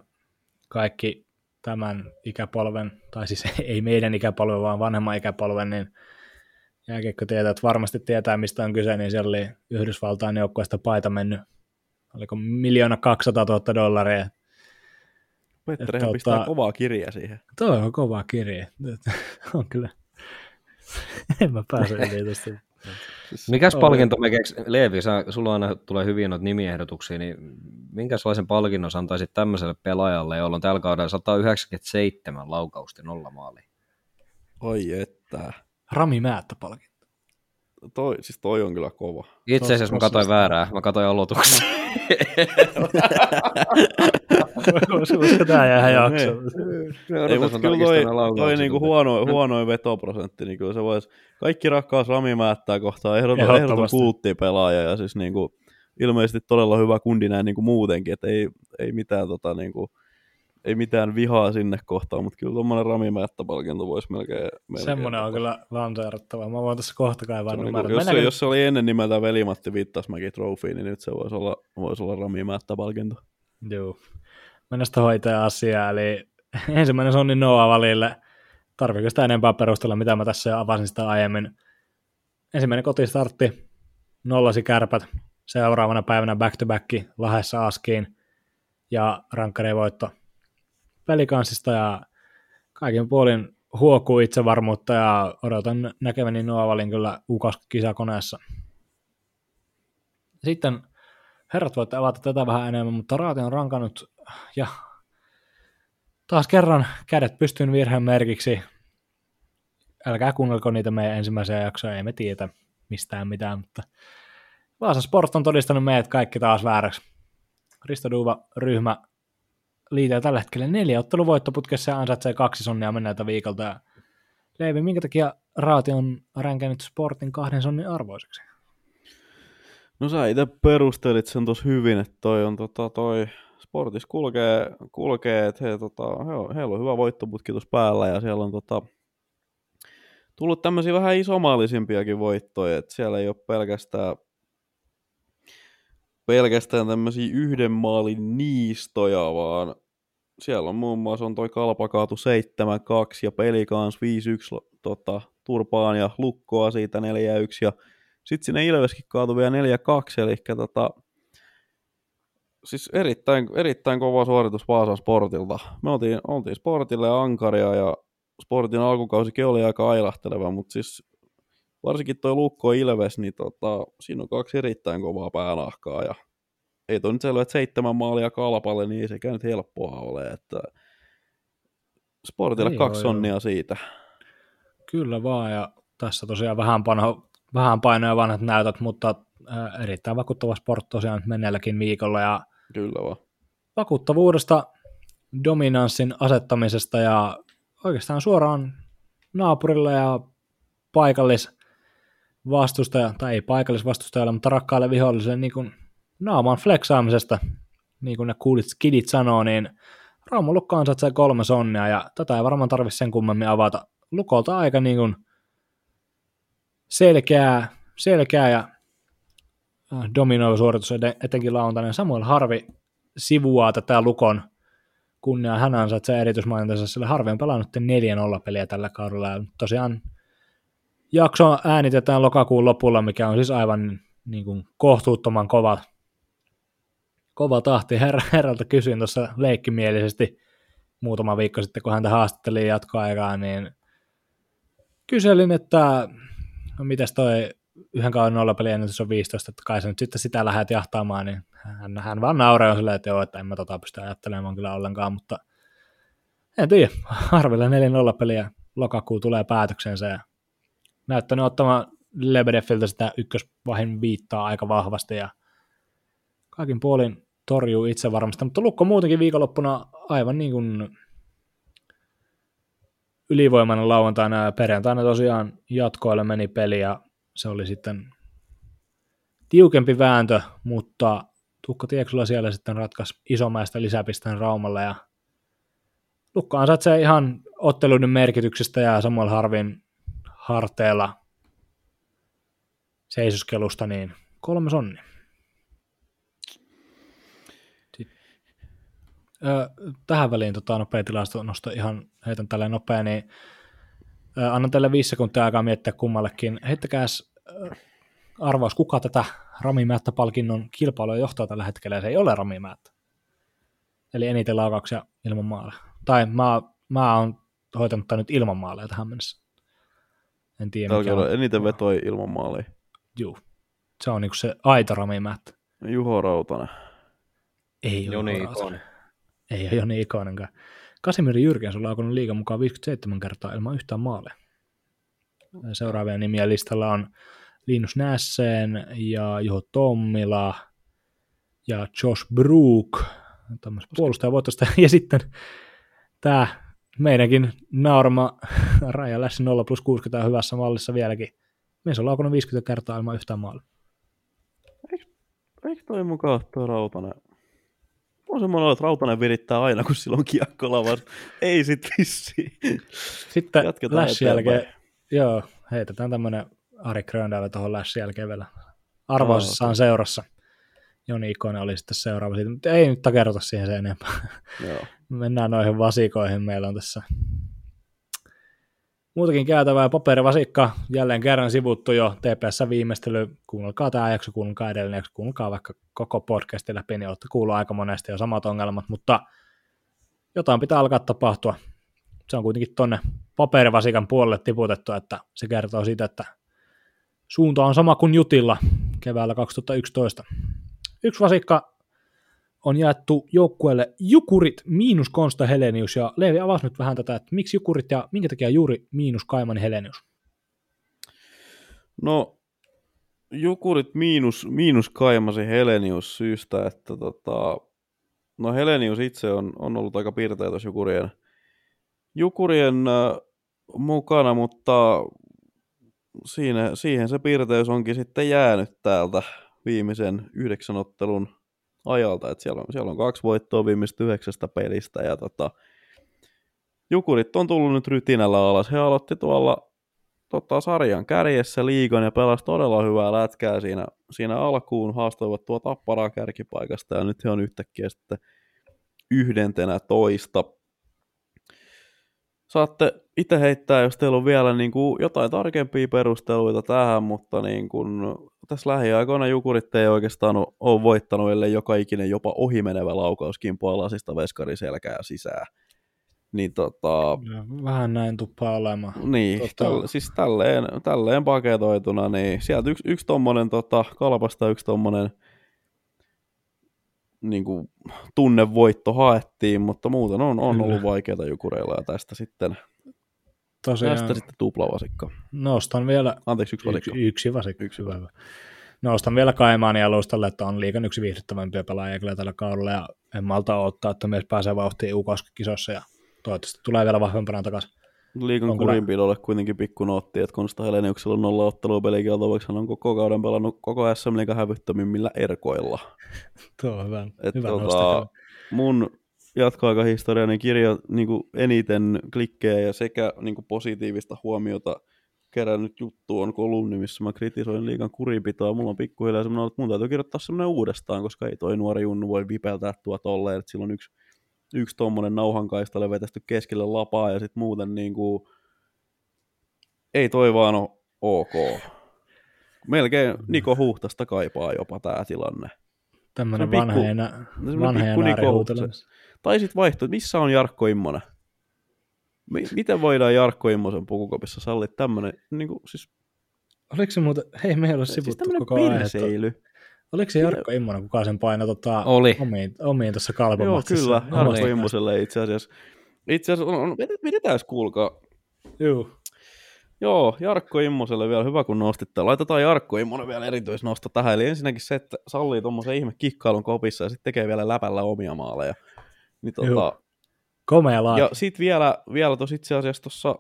kaikki tämän ikäpolven, tai siis ei meidän ikäpolven, vaan vanhemman ikäpolven, niin jääkiekko tietää, että varmasti tietää, mistä on kyse, niin siellä oli Yhdysvaltain joukkueesta paita mennyt, oliko miljoona 200 000 dollaria. Petterihän Tota- pistää kovaa kirjaa siihen. Tuo on kova kirje. on kyllä. en mä pääse yli tästä. Siis, Mikäs Oli. palkinto me keks... Leevi, sä, sulla aina tulee hyviä noita nimiehdotuksia, niin minkälaisen palkinnon sä antaisit tämmöiselle pelaajalle, jolla on tällä kaudella 197 laukausta nolla maalia? oi että. Rami Määttä-palkinto. Toi, siis toi on kyllä kova. Itse asiassa mä katsoin väärää, mä katsoin aloituksen. Olisiko tämä jää jakso? Ei, mutta kyllä toi, toi niinku huono, huonoin vetoprosentti, niin kyllä se voisi, kaikki rakkaus Rami Määttää kohtaan, ehdoton, ehdoton kulttipelaaja ja siis niinku, ilmeisesti todella hyvä kundi näin niinku muutenkin, että ei, ei mitään tota niinku, ei mitään vihaa sinne kohtaan, mutta kyllä tuommoinen Rami Määttä-palkinto voisi melkein, melkein Semmoinen on tota- kyllä lanseerattava. Mä voin tässä kohta kaivaa numerot. niinku, jos, se, jos se oli ennen nimeltä Veli-Matti Vittasmäki Trophy, niin nyt se voisi olla, voisi olla Rami Määttä-palkinto. Joo. Mennään sitten hoitaa asiaa. Eli ensimmäinen Sonni Noa valille. Tarviiko sitä enempää perustella, mitä mä tässä jo avasin sitä aiemmin. Ensimmäinen kotistartti, nollasi kärpät. Seuraavana päivänä back to back Lahdessa Askiin ja rankkareen voitto pelikanssista ja kaikin puolin huokuu itsevarmuutta ja odotan näkeväni Noavalin kyllä U20-kisakoneessa. Sitten herrat voitte avata tätä vähän enemmän, mutta Raati on rankannut ja taas kerran kädet pystyyn virheen merkiksi. Älkää kuunnelko niitä meidän ensimmäisiä jaksoja, ei me tiedä mistään mitään, mutta Vaasa Sport on todistanut meidät kaikki taas vääräksi. Risto Duva ryhmä liitää tällä hetkellä neljä otteluvoittoputkessa ja ansaitsee kaksi sonnia menneeltä viikolta. Leivi, minkä takia Raati on ränkännyt Sportin kahden sonnin arvoiseksi? No sä itse perustelit sen tossa hyvin, että toi on tota, toi Sportis kulkee, kulkee että he, tota, he on, heillä on hyvä voittoputki tuossa päällä ja siellä on tota, tullut tämmöisiä vähän isomaallisimpiakin voittoja, että siellä ei ole pelkästään pelkästään tämmöisiä yhden maalin niistoja, vaan siellä on muun muassa on toi Kalpa kaatu 7-2 ja Pelikans 5-1 tota, Turpaan ja Lukkoa siitä 4-1 ja sitten sinne Ilveskin kaatui vielä 4-2, eli tota, siis erittäin, erittäin kova suoritus Vaasan Sportilta. Me oltiin, oltiin Sportille ankaria ja Sportin alkukausikin oli aika ailahteleva, mutta siis varsinkin toi Lukko Ilves, niin tota, siinä on kaksi erittäin kovaa päänahkaa ja ei toi nyt selvä, että seitsemän maalia kalpalle, niin ei sekään nyt helppoa ole, että Sportille Ei kaksi oo, sonnia joo. siitä. Kyllä vaan, ja tässä tosiaan vähän, pano, vähän painoja vanhat näytöt, mutta äh, erittäin vakuuttava sport tosiaan menneelläkin viikolla, ja Kyllä vaan. vakuuttavuudesta, dominanssin asettamisesta ja oikeastaan suoraan naapurille ja paikallis vastustaja, tai ei paikallisvastustajalle, mutta rakkaalle viholliselle niin kuin naaman fleksaamisesta, niin kuin ne kuulit skidit sanoo, niin Rauman Lukko ansaitsee kolme sonnia, ja tätä ei varmaan tarvitse sen kummemmin avata. Lukolta aika niin kuin selkeää, selkeää ja äh, dominoiva suoritus eten- etenkin lauantainen. Samuel Harvi sivuaa tätä Lukon kunniaa. Hän ansaitsee erityismainintansa, sillä Harvi on pelannut 4-0 peliä tällä kaudella. Ja tosiaan jakso äänitetään lokakuun lopulla, mikä on siis aivan niin kuin kohtuuttoman kova, kova tahti. Herra, herralta kysyin tuossa leikkimielisesti muutama viikko sitten, kun häntä haastattelin jatkoaikaa, niin kyselin, että no mitäs toi yhden kauden nollapeli ennätys on 15, että kai sä nyt sitten sitä lähdet jahtaamaan, niin hän, hän vaan nauroi on silleen, että joo, että en mä tota pysty ajattelemaan kyllä ollenkaan, mutta en tiedä, Harvilla 4-0 peliä lokakuu tulee päätöksensä ja näyttänyt ottamaan Lebedeffiltä sitä ykkösvahin viittaa aika vahvasti ja kaikin puolin torjuu itse varmasti, mutta Lukko muutenkin viikonloppuna aivan niin kuin ylivoimainen lauantaina ja perjantaina tosiaan jatkoille meni peli ja se oli sitten tiukempi vääntö, mutta Tukka Tieksulla siellä sitten ratkaisi isomäistä lisäpisteen Raumalla ja Lukka ansaitsee ihan otteluiden merkityksestä ja Samuel Harvin harteella seisoskelusta niin kolme sonni. Ö, tähän väliin tota, nopea tilastonosto ihan heitän tälleen nopea, niin annan teille viisi sekuntia aikaa miettiä kummallekin. Heittäkääs arvaus, kuka tätä Rami Määttä-palkinnon kilpailua johtaa tällä hetkellä, ja se ei ole Rami Määttä. Eli eniten laukauksia ilman maaleja. Tai mä, mä oon hoitanut tämän nyt ilman maaleja tähän mennessä. En tiedä, Tällä mikä on. eniten vetoi ilman maalia. Juu. Se on niinku se aito Rami Määttä. Juho Rautanen. Ei ole Joni. Ikonen. Ei ole Joni Ikonenkaan. Kasimir Jyrkens on laukunut liigan mukaan 57 kertaa ilman yhtään maalia. Seuraavia nimiä listalla on Linus Nässeen ja Juho Tommila ja Josh Brook, tämmöistä puolustajavoitosta. Ja sitten tämä meidänkin naurama Raja Lässi 0 plus 60 on hyvässä mallissa vieläkin. Mies on laukunut 50 kertaa ilman yhtään maalia. Eikö toi mukaan toi Rautanen? On semmoinen, että Rautanen virittää aina, kun sillä on kiekko lavassa. Ei sit vissiin. Sitten Lässin jälkeen, joo, heitetään tämmönen Ari Gröndälle tuohon Lässin jälkeen vielä. Arvausissa on seurassa. Joni Ikonen oli sitten seuraava siitä, mutta ei nyt takerrota siihen sen enempää. Joo. Mennään noihin vasikoihin. Meillä on tässä muutakin käytävää. Paperivasikka jälleen kerran sivuttu jo TPS viimeistely. Kuunnelkaa tämä jakso, kuunnelkaa edellinen jakso, kuunnelkaa vaikka koko podcastin läpi, niin olette kuullut aika monesti jo samat ongelmat, mutta jotain pitää alkaa tapahtua. Se on kuitenkin tonne paperivasikan puolelle tiputettu, että se kertoo siitä, että suunta on sama kuin Jutilla keväällä 2011. Yksi vasikka on jaettu joukkueelle Jukurit miinus Konsta Helenius, ja Leevi avasi nyt vähän tätä, että miksi Jukurit ja minkä takia juuri miinus Kaimani Helenius? No, Jukurit miinus, miinus kaimasi Helenius syystä, että tota, no Helenius itse on, on ollut aika pirteä tuossa Jukurien, Jukurien mukana, mutta siinä, siihen se pirteys onkin sitten jäänyt täältä viimeisen yhdeksän ottelun ajalta, että siellä on, siellä on kaksi voittoa viimeistä yhdeksästä pelistä ja tota, Jukurit on tullut nyt rytinällä alas. He aloitti tuolla tota, sarjan kärjessä liigan ja pelasi todella hyvää lätkää siinä, siinä alkuun, haastoivat tuo tapparaa kärkipaikasta ja nyt he on yhtäkkiä sitten yhdentenä toista. Saatte itse heittää, jos teillä on vielä niin kuin jotain tarkempia perusteluita tähän, mutta niin kuin tässä lähiaikoina Jukurit ei oikeastaan ole- voittanut, ellei joka ikinen jopa ohimenevä laukaus kimpoa lasista veskarin selkää sisään. Niin tota, vähän näin tuppaa olemaan. niin, Tota- täl, siis tälleen, tälleen paketoituna, niin sieltä yksi, yksi tommonen tota, kalpasta yksi tommonen niin kuin, tunnevoitto haettiin, mutta muuten on, on ollut vaikeita jukureilla ja tästä sitten, Tosiaan tästä sitten tuplavasikka. nostan vielä Anteeksi, yksi yksi, vasikka. yksi vasikka. Yksi Hyvä, hyvä. Nostan vielä Kaimaani alustalle, että on liikan yksi viihdyttävämpiä pelaajia kyllä tällä kaudella, ja en malta odottaa, että mies pääsee vauhtiin U20-kisossa, ja toivottavasti tulee vielä vahvempana takaisin. Liikan kurinpidolle kuitenkin pikku nootti, että Konsta Heleniuksella on nolla ottelua pelikieltä, vaikka hän on koko kauden pelannut koko SM Liigan hävyttömimmillä erkoilla. Tuo on hyvä, Et hyvä tota, mun jatkoaikahistoriani kirja niin kuin eniten klikkejä ja sekä niin kuin positiivista huomiota kerännyt juttu on kolumni, missä mä kritisoin liikan kurinpitoa. Mulla on pikkuhiljaa semmoinen, että mun täytyy kirjoittaa semmoinen uudestaan, koska ei toi nuori junnu voi vipeltää tuo tolleen, että silloin yksi, yksi tommonen nauhankaistalle vetästy keskelle lapaa ja sitten muuten niin kuin, ei toi vaan ole ok. Melkein Niko Huhtasta kaipaa jopa tämä tilanne. Tämmöinen se on pikku- vanha, enä, vanha pikku Niko huutelemassa. Tai sitten vaihto, että missä on Jarkko Immonen? Mi- miten voidaan Jarkko Immosen pukukopissa sallia tämmöinen, niin kuin, siis, Oliko se muuten, hei me ei ole siis sivuttu tämmöinen koko aihetta. perseily. Oliko se Jarkko Immonen, kuka sen painoi tota, Oli. omiin, omiin tuossa Joo, kalpomatsissa? kyllä, Jarkko Oli. Immoselle itse asiassa. Itse asiassa on, on vedetään kuulkaa. Joo. Joo, Jarkko Immoselle vielä hyvä, kun nostitte. Laitetaan Jarkko Immonen vielä erityisnosto tähän. Eli ensinnäkin se, että sallii tuommoisen ihme kikkailun kopissa ja sitten tekee vielä läpällä omia maaleja. Niin tota, Joo. Komea laatu. Ja sitten vielä, vielä tos itse asiassa tuossa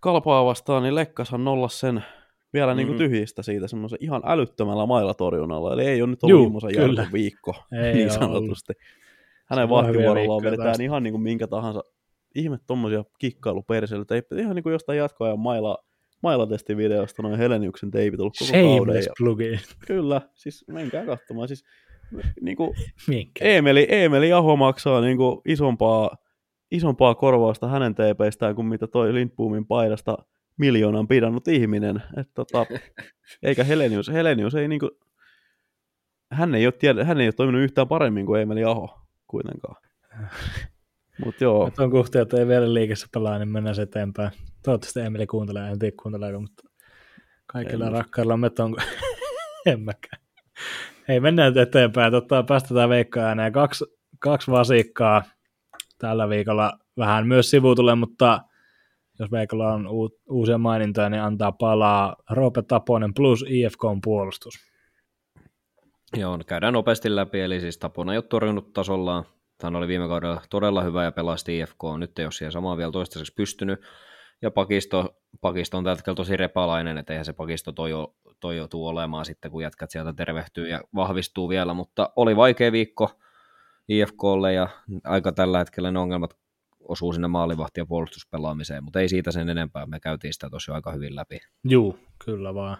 kalpaa vastaan, niin Lekkashan nollas sen vielä mm-hmm. niin Mhm. tyhjistä siitä semmoisen ihan älyttömällä mailatorjunnalla. Eli ei ole nyt ollut Juu, kyllä. Jarkon viikko, Ei niin sanotusti. Hänen on hyviä vahtivuorollaan vedetään ihan niin kuin minkä tahansa ihme tommosia kikkailuperselyitä. Ei ihan niin kuin jostain jatkoajan maila, mailatestivideosta noin Heleniuksen teipit ollut koko kauden. Shameless Ja, plugin. kyllä, siis menkää katsomaan. Siis, niin kuin, Minkä? Eemeli, Eemeli Aho maksaa niin kuin isompaa, isompaa korvausta hänen teepeistään kuin mitä toi Lindboomin paidasta miljoonan pidannut ihminen. Et tota, eikä Helenius, Helenius ei niinku, hän ei, ole tiedä, hän ei ole toiminut yhtään paremmin kuin Eemeli Aho kuitenkaan. Mut joo, Tuon kuhtia, että ei vielä liikessä pelaa, niin mennään eteenpäin. Toivottavasti Emeli kuuntelee, en tiedä kuunteleeko, mutta kaikilla En rakkailla me ton... en mäkään. Hei, mennään eteenpäin. Totta, päästetään Veikka ääneen. Kaksi, kaksi vasikkaa tällä viikolla vähän myös sivutulle, mutta jos Veikalla on uu- uusia mainintoja, niin antaa palaa Roope Taponen plus IFK on puolustus. Joo, no käydään nopeasti läpi, eli siis Tapona ei ole torjunut tasollaan. Hän oli viime kaudella todella hyvä ja pelasti IFK, nyt ei ole siihen samaan vielä toistaiseksi pystynyt. Ja pakisto, pakisto on tällä hetkellä tosi repalainen, että eihän se pakisto toijo, toijotuu olemaan sitten, kun jätkät sieltä tervehtyy ja vahvistuu vielä, mutta oli vaikea viikko IFKlle ja aika tällä hetkellä ne ongelmat osuu sinne maalivahti- ja puolustuspelaamiseen, mutta ei siitä sen enempää, me käytiin sitä tosi aika hyvin läpi. Juu, kyllä vaan.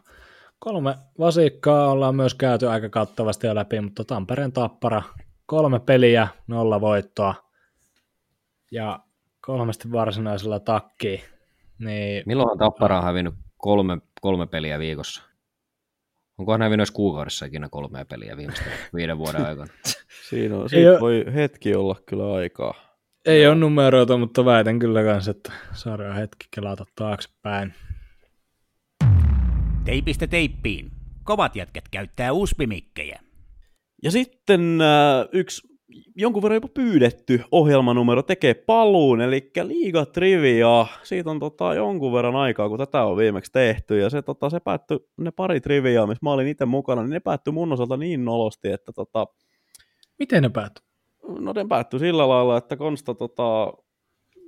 Kolme vasikkaa ollaan myös käyty aika kattavasti jo läpi, mutta Tampereen tappara, kolme peliä, nolla voittoa ja kolmesti varsinaisella takki. Niin, Milloinhan Tappara on hävinnyt kolme, kolme peliä viikossa? Onkohan hävinnyt edes kuukaudessa ikinä kolmea peliä viimeisten viiden vuoden aikana? siinä on, Ei siitä oo- voi hetki olla kyllä aikaa. ei ole numeroita, mutta väitän kyllä kans, että saadaan hetki kelata taaksepäin. Teipistä teippiin. Kovat jätkät käyttää uspimikkejä. Ja sitten äh, yksi jonkun verran jopa pyydetty ohjelmanumero tekee paluun, eli Liiga Trivia. Siitä on tota, jonkun verran aikaa, kun tätä on viimeksi tehty, ja se, tota, se päättyi, ne pari triviaa, missä mä olin itse mukana, niin ne päättyi mun osalta niin nolosti, että tota, Miten ne päättyy? no ne päättyi sillä lailla, että Konsta, tota,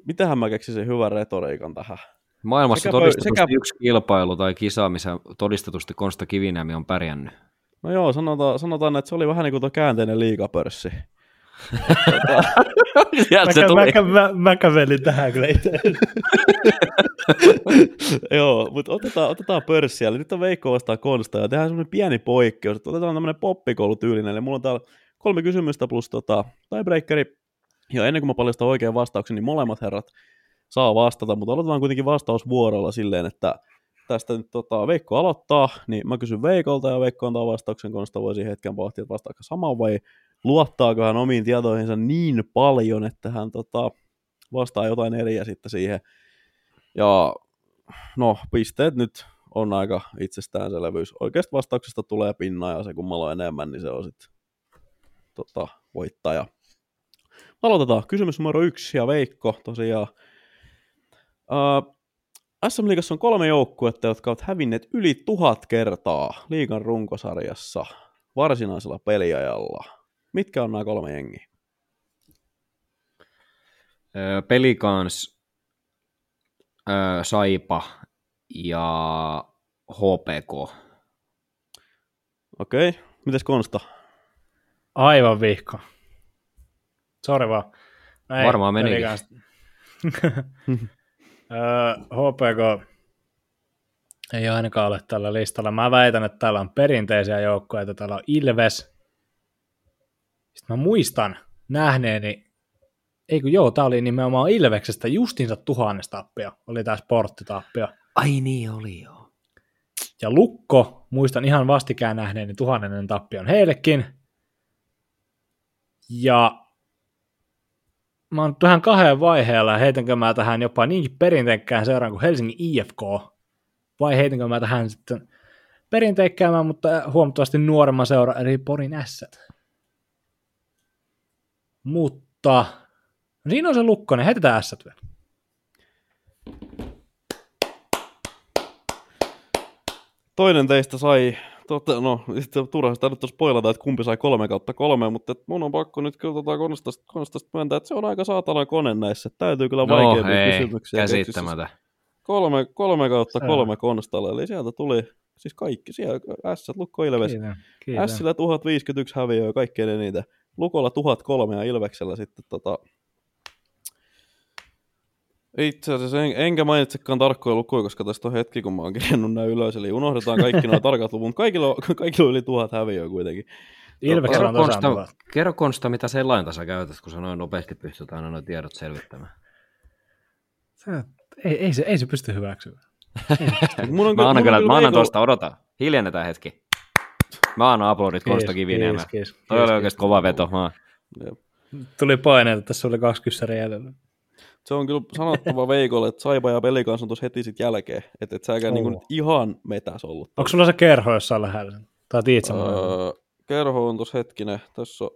mitähän mä keksisin hyvän retoriikan tähän. Maailmassa Sekä todistetusti sekä- yksi kilpailu tai kisa, missä todistetusti Konsta Kivinämi on pärjännyt. No joo, sanotaan, sanotaan että se oli vähän niin kuin tuo käänteinen liigapörssi. Sieltä se Mä, tuli. mä, mä, mä kävelin tähän kyllä itse. Joo, mutta otetaan, otetaan pörssiä. Eli nyt on Veikko vastaan Konsta ja tehdään semmoinen pieni poikkeus. Että otetaan tämmöinen poppikoulutyylinen. Eli mulla on täällä kolme kysymystä plus tota, tiebreakeri. Ja ennen kuin mä paljastan oikean vastauksen, niin molemmat herrat saa vastata, mutta aloitetaan kuitenkin vastausvuorolla silleen, että tästä nyt tota, Veikko aloittaa, niin mä kysyn Veikolta ja Veikko antaa vastauksen, Konsta voisi hetken pohtia, että vastaako samaan vai luottaako hän omiin tietoihinsa niin paljon, että hän tota, vastaa jotain eriä sitten siihen. Ja no, pisteet nyt on aika itsestäänselvyys. Oikeasta vastauksesta tulee pinna ja se kummalla on enemmän, niin se on sitten tota, voittaja. Aloitetaan. Kysymys numero yksi ja Veikko tosiaan. Uh, SM Liigassa on kolme joukkuetta, jotka ovat hävinneet yli tuhat kertaa liigan runkosarjassa varsinaisella peliajalla. Mitkä on nämä kolme jengiä? Öö, Pelikans, öö, Saipa ja HPK. Okei, okay. mites Konsta? Aivan vihko. Sori vaan. No ei, Varmaan menikin. Öö, HPK ei ainakaan ole tällä listalla. Mä väitän, että täällä on perinteisiä joukkoja, täällä on Ilves. Sitten mä muistan nähneeni, ei kun joo, tää oli nimenomaan Ilveksestä justiinsa tuhannesta tappia, oli tää sporttitappio. Ai niin oli joo. Ja Lukko, muistan ihan vastikään nähneeni tuhannennen tappion heillekin. Ja mä oon tähän kahden vaiheella, heitänkö mä tähän jopa niinkin perinteikkään seuraan kuin Helsingin IFK, vai heitänkö mä tähän sitten perinteikkäämään, mutta huomattavasti nuoremman seura, eli Porin Ässät. Mutta no siinä on se Lukkonen, heitetään Ässät vielä. Toinen teistä sai, totta, no sitten turha sitä nyt spoilata, että kumpi sai kolme kautta kolme, mutta et mun on pakko nyt kyllä tota Konstasta, Konstasta myöntää, että se on aika saatana kone näissä. Täytyy kyllä No vaikeampia ei, kysymyksiä. käsittämättä. Kolme, kolme kautta kolme Konstalle, eli sieltä tuli siis kaikki, siellä S, Lukko, Ilves. Kiitän, kiitän. Sillä 1051 häviöä kaikkein eniten. Lukolla 1003 ja Ilveksellä sitten tota... Itse asiassa en, enkä mainitsekaan tarkkoja lukuja, koska tästä on hetki, kun mä oon kirjannut nämä ylös, eli unohdetaan kaikki nuo tarkat luvut, mutta kaikilla, on- kaikilla on yli tuhat häviöä kuitenkin. Ilveksellä on Kerro tosiaan Konsta, kerro Konsta, mitä selainta sä käytät, kun sä noin nopeasti pystyt aina nuo tiedot selvittämään. Se- Ei, ei, se, ei se pysty hyväksymään. Mun on, Mä annan, kyllä, mä annan Veikolla- tuosta, odota. Hiljennetään hetki. Mä annan aplodit Konsta Kiviniemä. Toi oli oikeasti kova veto. Mä. Tuli paineita, tässä oli kaksi kyssäriä jäljellä. Se on kyllä sanottava Veikolle, että Saipa ja Pelikans on tuossa heti sit jälkeen. Että et säkään niinku nyt ihan metäs ollut. Onko sulla se kerho jossain lähellä? Tai tiedät sä öö... Kerho on tuossa hetkinen. Tässä on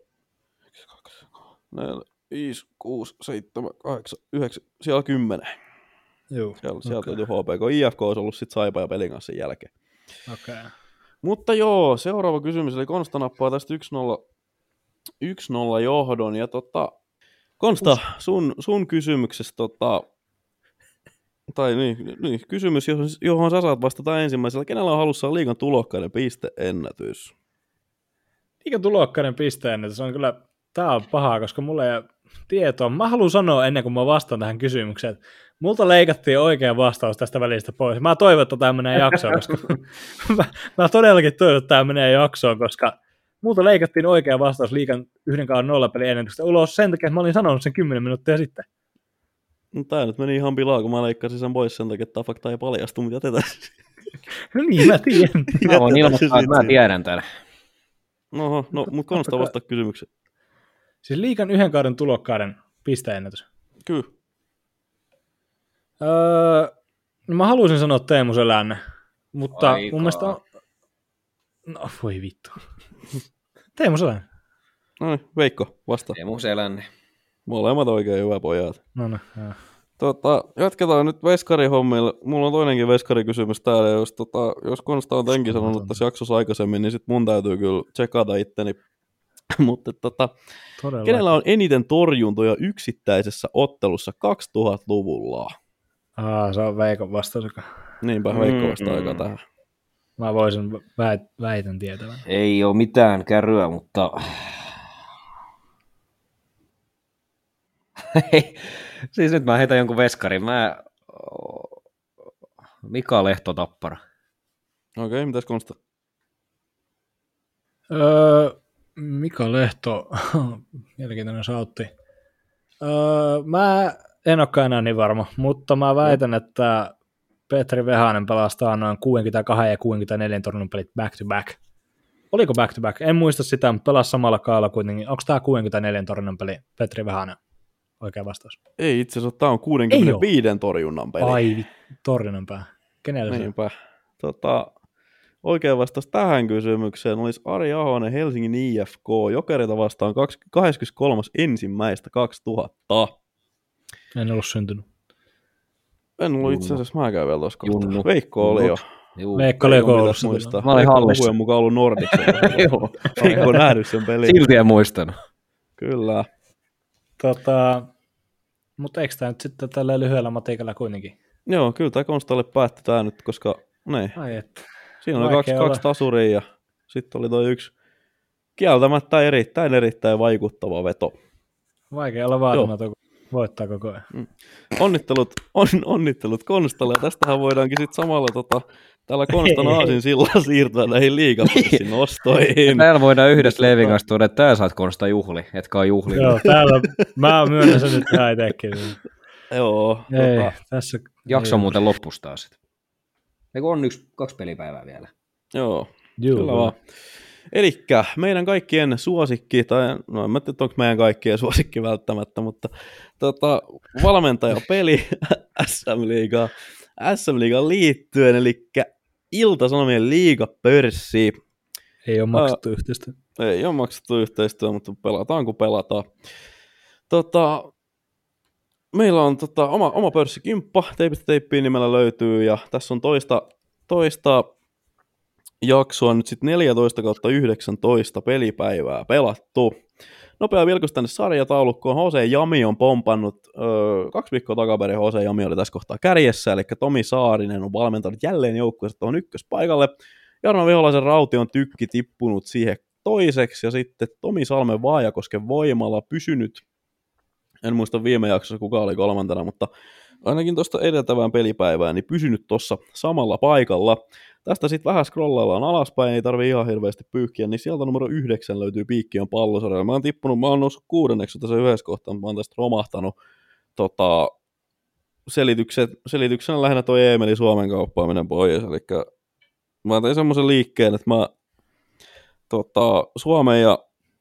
1, 2, 4, 5, 6, 7, 8, 9, siellä on 10. Joo, Siellä, sieltä okei. löytyy HPK. IFK olisi ollut sitten Saipa ja pelin kanssa sen jälkeen. okei. Mutta joo, seuraava kysymys. Eli Konsta nappaa tästä 1-0, 1-0 johdon. Ja tota, Konsta, sun, sun kysymyksestä tota, tai niin, niin, kysymys, johon, johon sä saat vastata ensimmäisellä. Kenellä on halussa liigan tulokkaiden pisteennätys? Mikä tulokkainen pisteen, se on kyllä, tää on pahaa, koska mulla ei tietoa. Mä haluan sanoa ennen kuin mä vastaan tähän kysymykseen, että multa leikattiin oikea vastaus tästä välistä pois. Mä toivon, että tämä menee jaksoon, koska mä, mä, todellakin toivon, että tämä menee jaksoon, koska multa leikattiin oikea vastaus liikan yhden kauan nollapeli ennätyksestä ulos sen takia, että mä olin sanonut sen 10 minuuttia sitten. No, tää nyt meni ihan pilaa, kun mä leikkasin sen pois sen takia, että tämä fakta ei paljastu, mutta jätetään. No niin, mä tiedän. Mä voin ilmoittaa, että mä tiedän tämän. Noho, no, mutta Konsta vastaa kysymyksen. Siis liikan yhden kauden tulokkaiden pisteennätys. Kyllä. Öö, no mä haluaisin sanoa Teemu Selänne, mutta Aikaa. mun mielestä on... No voi vittu. Teemu Selänne. No niin, Veikko, vasta. Teemu Selänne. Molemmat oikein hyvä pojat. No no, joo. Tota, jatketaan nyt veskarihommilla. Mulla on toinenkin veskarikysymys täällä. Jos, tota, jos Konsta on tenkin sanonut tässä jaksossa aikaisemmin, niin sit mun täytyy kyllä tsekata itteni. Mutta tota, Todella. kenellä on eniten torjuntoja yksittäisessä ottelussa 2000-luvulla? Aa, se on Veikon vastaus, joka Niinpä Veikko Mm, vastaa aika mm. tähän. mä voisin väit, väitän tietävän. Ei ole mitään kärryä, mutta... Hei, siis nyt mä heitän jonkun veskarin. Mä... Mika Lehto Tappara. Okei, okay, mitäs Konsta? Öö, Mika Lehto, mielenkiintoinen sautti. Öö, mä en olekaan enää niin varma, mutta mä väitän, että Petri Vehanen pelastaa noin 62 ja 64 torjunnan pelit back to back. Oliko back to back? En muista sitä, mutta pelasi samalla kaalla kuitenkin. Onko tämä 64 torjunnan peli Petri Vehanen? oikea vastaus? Ei itse asiassa, tämä on 65 torjunnan peli. Ai, torjunnan pää. Kenellä se? Niinpä. Tota, oikea vastaus tähän kysymykseen olisi Ari Ahonen Helsingin IFK Jokereita vastaan 23. ensimmäistä 2000. En ollut syntynyt. En ollut itse asiassa mäkään vielä tuossa kohtaa. Veikko oli jo. Juu. Veikka oli jo Veikko koulussa. muistaa. Mä olin Veikko hallissa. puhujan mukaan ollut Nordicsella. Joo. Veikko on nähnyt sen pelin. Silti en muistanut. Kyllä. Tota, mutta eikö tämä nyt sitten tällä lyhyellä matikalla kuitenkin? Joo, kyllä tämä Konstalle päätti tämä nyt, koska ne, Ai että. siinä oli kaksi, olla. kaksi tasuria ja sitten oli toi yksi kieltämättä erittäin erittäin vaikuttava veto. Vaikea olla vaatimaton, voittaa koko ajan. Onnittelut, on, onnittelut Konstalle ja tästähän voidaankin sitten samalla tota, tällä Konstan aasin sillä siirtyä näihin liigapussin nostoihin. Täällä voidaan yhdessä Tota- Leivin kanssa tuoda, että tää saat konsta juhli, etkä ole juhli. Joo, täällä mä myönnän sen nyt ihan itsekin. Joo, Ei, tota, tässä... Jakso ei. on muuten loppus taas. Eikö on yksi, kaksi pelipäivää vielä? joo, Juu, kyllä vaan. Elikkä meidän kaikkien suosikki, tai no en mä tiedä, onko meidän kaikkien suosikki välttämättä, mutta tota, valmentajapeli SM Liigaa, SM Liigaan liittyen, eli Ilta-Sanomien liigapörssi. Ei ole maksettu yhteistä. Ei ole maksettu yhteistyö, mutta pelataan kun pelataan. Tota, meillä on tota, oma, oma pörssikimppa, teipistä teippiin nimellä löytyy, ja tässä on toista, toista jaksoa nyt sitten 14 kautta 19 pelipäivää pelattu. Nopea vilkus tänne sarjataulukkoon. Jose Jami on pompannut, öö, kaksi viikkoa takaperin Jose Jami oli tässä kohtaa kärjessä, eli Tomi Saarinen on valmentanut jälleen joukkueessa tuohon ykköspaikalle. Jarno Viholaisen rauti on tykki tippunut siihen toiseksi, ja sitten Tomi Salmen Vaajakosken voimalla pysynyt, en muista viime jaksossa kuka oli kolmantena, mutta ainakin tuosta edeltävään pelipäivään, niin pysynyt tuossa samalla paikalla. Tästä sitten vähän scrollaillaan alaspäin, ei tarvi ihan hirveästi pyyhkiä, niin sieltä numero yhdeksän löytyy Piikkiön pallosarjalla. Mä oon tippunut, mä oon noussut kuudenneksi tässä yhdessä kohtaa, mä oon tästä romahtanut tota, selitykset, selityksenä lähinnä toi Eemeli Suomen kauppaaminen pois, eli mä tein semmoisen liikkeen, että mä tota, Suomen ja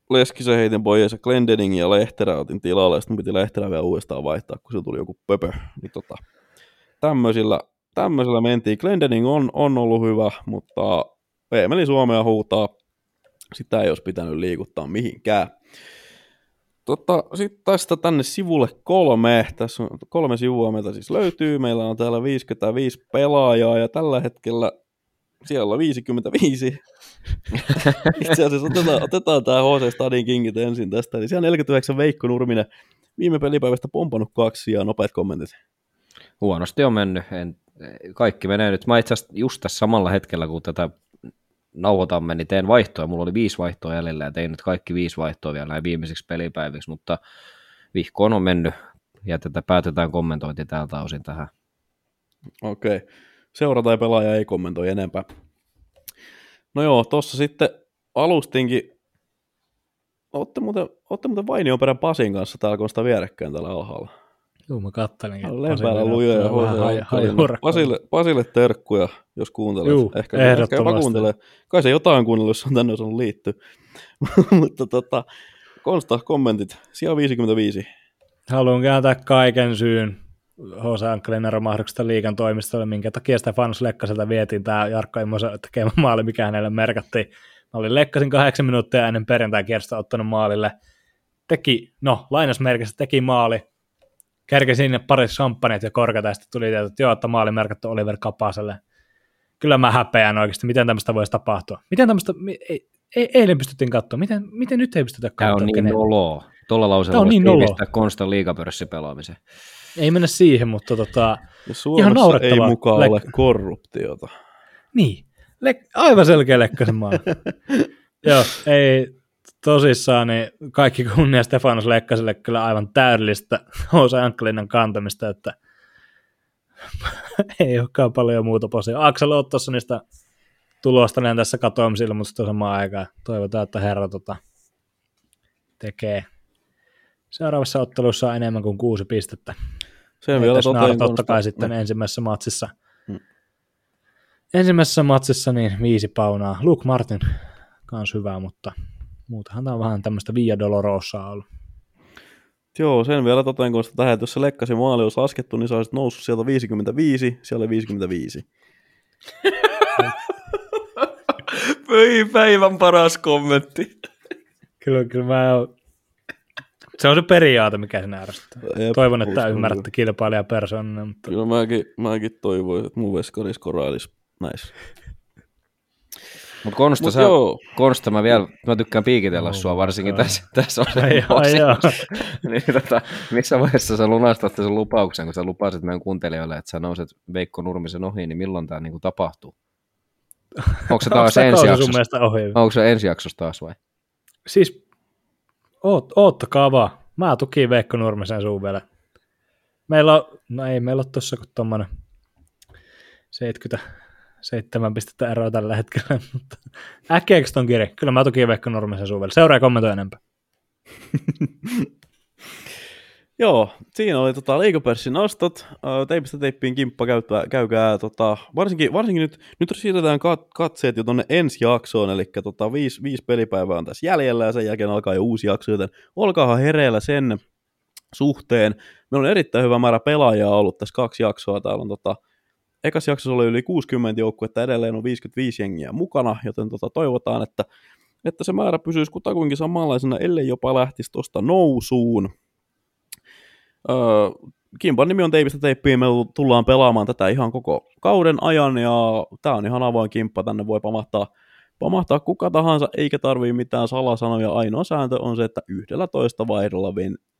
Leskisen heitin pois ja Glendening ja Lehterä otin tilalle, ja sitten piti Lehterä vielä uudestaan vaihtaa, kun se tuli joku pöpö. Niin tota, tämmöisillä, tämmöisillä mentiin. Glendening on, on ollut hyvä, mutta Eemeli Suomea huutaa. Sitä ei olisi pitänyt liikuttaa mihinkään. Tota, Sitten tästä tänne sivulle kolme. Tässä on kolme sivua meiltä siis löytyy. Meillä on täällä 55 pelaajaa ja tällä hetkellä siellä on 55. Itse asiassa otetaan, otetaan tämä HC Stadin Kingit ensin tästä. Eli siellä 49 Veikko Nurminen. Viime pelipäivästä pompannut kaksi ja nopeat kommentit. Huonosti on mennyt. En, kaikki menee nyt. Mä itse asiassa just tässä samalla hetkellä, kun tätä nauhoitamme, niin teen vaihtoja. Mulla oli viisi vaihtoa jäljellä ja tein nyt kaikki viisi vaihtoa vielä näin viimeisiksi pelipäiviksi, mutta vihkoon on mennyt ja tätä päätetään kommentointi tältä osin tähän. Okei. Seura tai pelaaja ei kommentoi enempää. No joo, tossa sitten alustinkin. Ootte muuten, ootte muuten Vainion perän Pasin kanssa täällä, kun sitä vierekkäin täällä alhaalla. Joo, mä kattelin. Lempäällä luja ja Pasille, Pasille, Pasille terkkuja, jos kuuntelee. Juu, ehkä, ehkä jopa kuuntelee. Kai se jotain kuunnellut, jos on tänne osannut liittyä. Mutta tota, Konsta, kommentit. Sija 55. Haluan kääntää kaiken syyn H.C. Ankkelin romahduksesta liikan toimistolle, minkä takia Stefanus Lekkaselta vietiin tämä Jarkko Immosen tekemä maali, mikä hänelle merkattiin. Mä olin Lekkasin kahdeksan minuuttia ennen perjantai kierrosta ottanut maalille. Teki, no lainasmerkissä teki maali. Kerkesi sinne pari champagnet ja korkata, ja sitten tuli tieto, että joo, että maali merkattu Oliver Kapaselle. Kyllä mä häpeän oikeasti, miten tämmöistä voisi tapahtua. Miten tämmöistä, ei, ei, eilen pystyttiin katsoa, miten, miten nyt ei pystytä Tämä katsoa. on niin noloa. Tuolla lauseella voisi niin noloa. tiivistää Konstan liigapörssipelaamisen. Ei mennä siihen, mutta tota, Ja Suomessa ei naurettavaa. mukaan Lek- ole korruptiota. Niin, Le- aivan selkeä Lekkasen maali. Joo, ei tosissaan, niin kaikki kunnia Stefanos Lekkaselle kyllä aivan täydellistä H.C. Ankkelinen kantamista, että ei olekaan paljon muuta posia. Aksel Ottosonista tulosta näin tässä katoamisilmoitusta samaan aikaan. Toivotaan, että herra tota, tekee seuraavassa ottelussa enemmän kuin kuusi pistettä. Sen vielä Heittäisi toteen Naar totta kai sitten ensimmäisessä matsissa. Mm. Ensimmäisessä matsissa niin viisi paunaa. Luke Martin kans hyvä, mutta muutahan tämä on vähän tämmöistä Via Dolorosaa ollut. Joo, sen vielä toten, kun sitä jos se lekkasi maali olisi laskettu, niin sä olisit noussut sieltä 55, siellä oli 55. Pöi päivän paras kommentti. Kyllä, kyllä mä oon... Se on se periaate, mikä sinä ärsyttää. Jep, Toivon, että ymmärrätte kilpailija persoonana, mutta Kyllä mäkin, mäkin toivoin, että mun veskari skorailisi näissä. Mutta Konsta, Mut sä, joo, Konsta, mä vielä, mä tykkään piikitellä Oh sua, varsinkin God. tässä, tässä Ai, ai, osiossa. niin, tota, missä vaiheessa sä lunastat sen lupauksen, kun sä lupasit meidän kuuntelijoille, että sä nouset Veikko Nurmisen ohi, niin milloin tämä niinku tapahtuu? Onko se taas ensi jaksossa? Onko se ensi jaksossa taas vai? Siis, oot, oottakaa vaan. Mä tukin Veikko Nurmisen suun vielä. Meillä on, no ei meillä ole tossa kuin tommonen 77 pistettä eroa tällä hetkellä, mutta äkkiäkö ton kirja? Kyllä mä tukin Veikko Nurmisen suun vielä. Seuraa ja kommentoi enempää. Joo, siinä oli tota, liikapörssin nostot. Ää, Teipistä teippiin kimppa käytää, käykää, tota, varsinkin, varsinkin nyt, nyt siirretään kat, katseet jo tonne ensi jaksoon, eli tota, viisi, viisi pelipäivää on tässä jäljellä ja sen jälkeen alkaa jo uusi jakso, joten olkaahan hereillä sen suhteen. Meillä on erittäin hyvä määrä pelaajia ollut tässä kaksi jaksoa. Täällä on tota, ekas jaksossa oli yli 60 joukkuetta, edelleen on 55 jengiä mukana, joten tota, toivotaan, että, että se määrä pysyisi kutakuinkin samanlaisena, ellei jopa lähtisi tuosta nousuun. Kimpan nimi on Teipistä teippiin, me tullaan pelaamaan tätä ihan koko kauden ajan, ja tämä on ihan avoin kimppa, tänne voi pamahtaa, pamahtaa kuka tahansa, eikä tarvii mitään salasanoja, ainoa sääntö on se, että yhdellä toista vaihdolla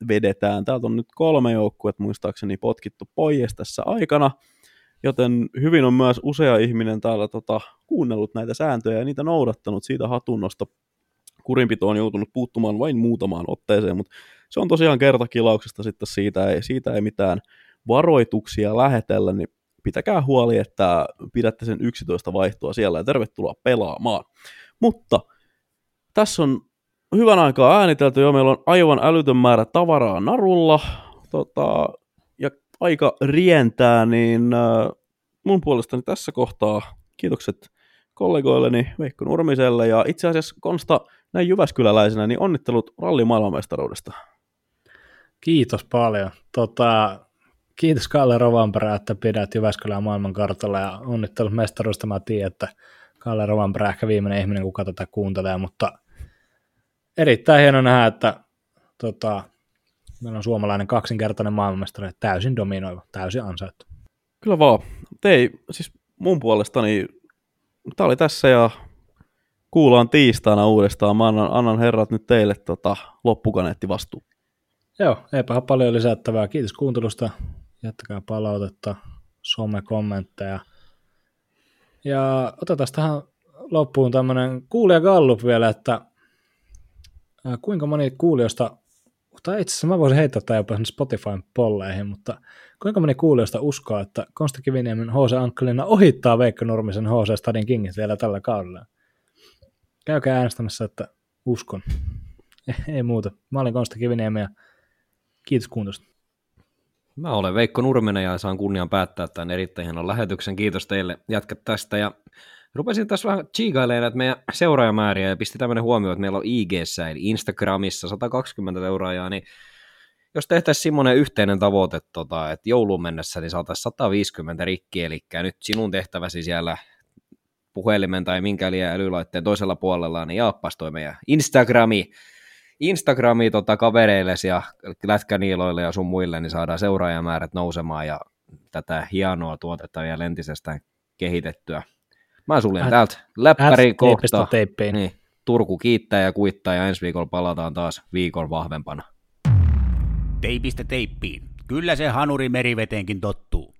vedetään. Täältä on nyt kolme joukkuetta muistaakseni potkittu pois tässä aikana, joten hyvin on myös usea ihminen täällä tota, kuunnellut näitä sääntöjä ja niitä noudattanut siitä hatunnosta. Kurinpito on joutunut puuttumaan vain muutamaan otteeseen, mutta se on tosiaan kertakilauksesta sitten siitä ei, siitä ei mitään varoituksia lähetellä, niin pitäkää huoli, että pidätte sen 11 vaihtoa siellä ja tervetuloa pelaamaan. Mutta tässä on hyvän aikaa äänitelty jo, meillä on aivan älytön määrä tavaraa narulla, tota, ja aika rientää, niin äh, mun puolestani tässä kohtaa kiitokset kollegoilleni Veikko Nurmiselle, ja itse asiassa Konsta näin Jyväskyläläisenä, niin onnittelut rallin maailmanmestaruudesta. Kiitos paljon. Tota, kiitos Kalle Rovanperä, että pidät Jyväskylän maailmankartalla ja onnittelut mestaruudesta. Mä tiedän, että Kalle Rovanperä ehkä viimeinen ihminen, kuka tätä kuuntelee, mutta erittäin hieno nähdä, että tota, meillä on suomalainen kaksinkertainen maailmanmestari, täysin dominoiva, täysin ansaittu. Kyllä vaan. Tei, siis mun puolestani tää oli tässä ja kuullaan tiistaina uudestaan. Mä annan, annan herrat nyt teille tota, loppukaneetti vastuu. Joo, eipä paljon lisättävää. Kiitos kuuntelusta. Jättäkää palautetta, some-kommentteja. Ja otetaan tähän loppuun tämmöinen kuulija Gallup vielä, että kuinka moni kuulijoista, tai itse asiassa mä voisin heittää tämä jopa Spotifyn polleihin, mutta kuinka moni kuulijoista uskoo, että Konsta Kiviniemen HC Ankkelina ohittaa Veikko Nurmisen HC Stadin Kingin vielä tällä kaudella? Käykää äänestämässä, että uskon. Ei muuta. Mä olin Konsta Kiviniemi ja kiitos kuuntelusta. Mä olen Veikko Nurminen ja saan kunnian päättää tämän erittäin hienon lähetyksen. Kiitos teille jätkät tästä. Ja rupesin tässä vähän chiikailemaan näitä meidän seuraajamääriä ja pisti tämmöinen huomio, että meillä on ig eli Instagramissa 120 seuraajaa, niin jos tehtäisiin semmoinen yhteinen tavoite, tota, että jouluun mennessä niin saataisiin 150 rikki, eli nyt sinun tehtäväsi siellä puhelimen tai minkä älylaitteen toisella puolella, niin jaappas toi meidän Instagrami, Instagrami tota, kavereillesi ja lätkäniiloille ja sun muille, niin saadaan seuraajamäärät nousemaan ja tätä hienoa tuotetta vielä entisestään kehitettyä. Mä suljen At- täältä läppäri Teipistä kohta. teippiin. Niin, Turku kiittää ja kuittaa ja ensi viikolla palataan taas viikon vahvempana. Teipistä teippiin. Kyllä se hanuri meriveteenkin tottuu.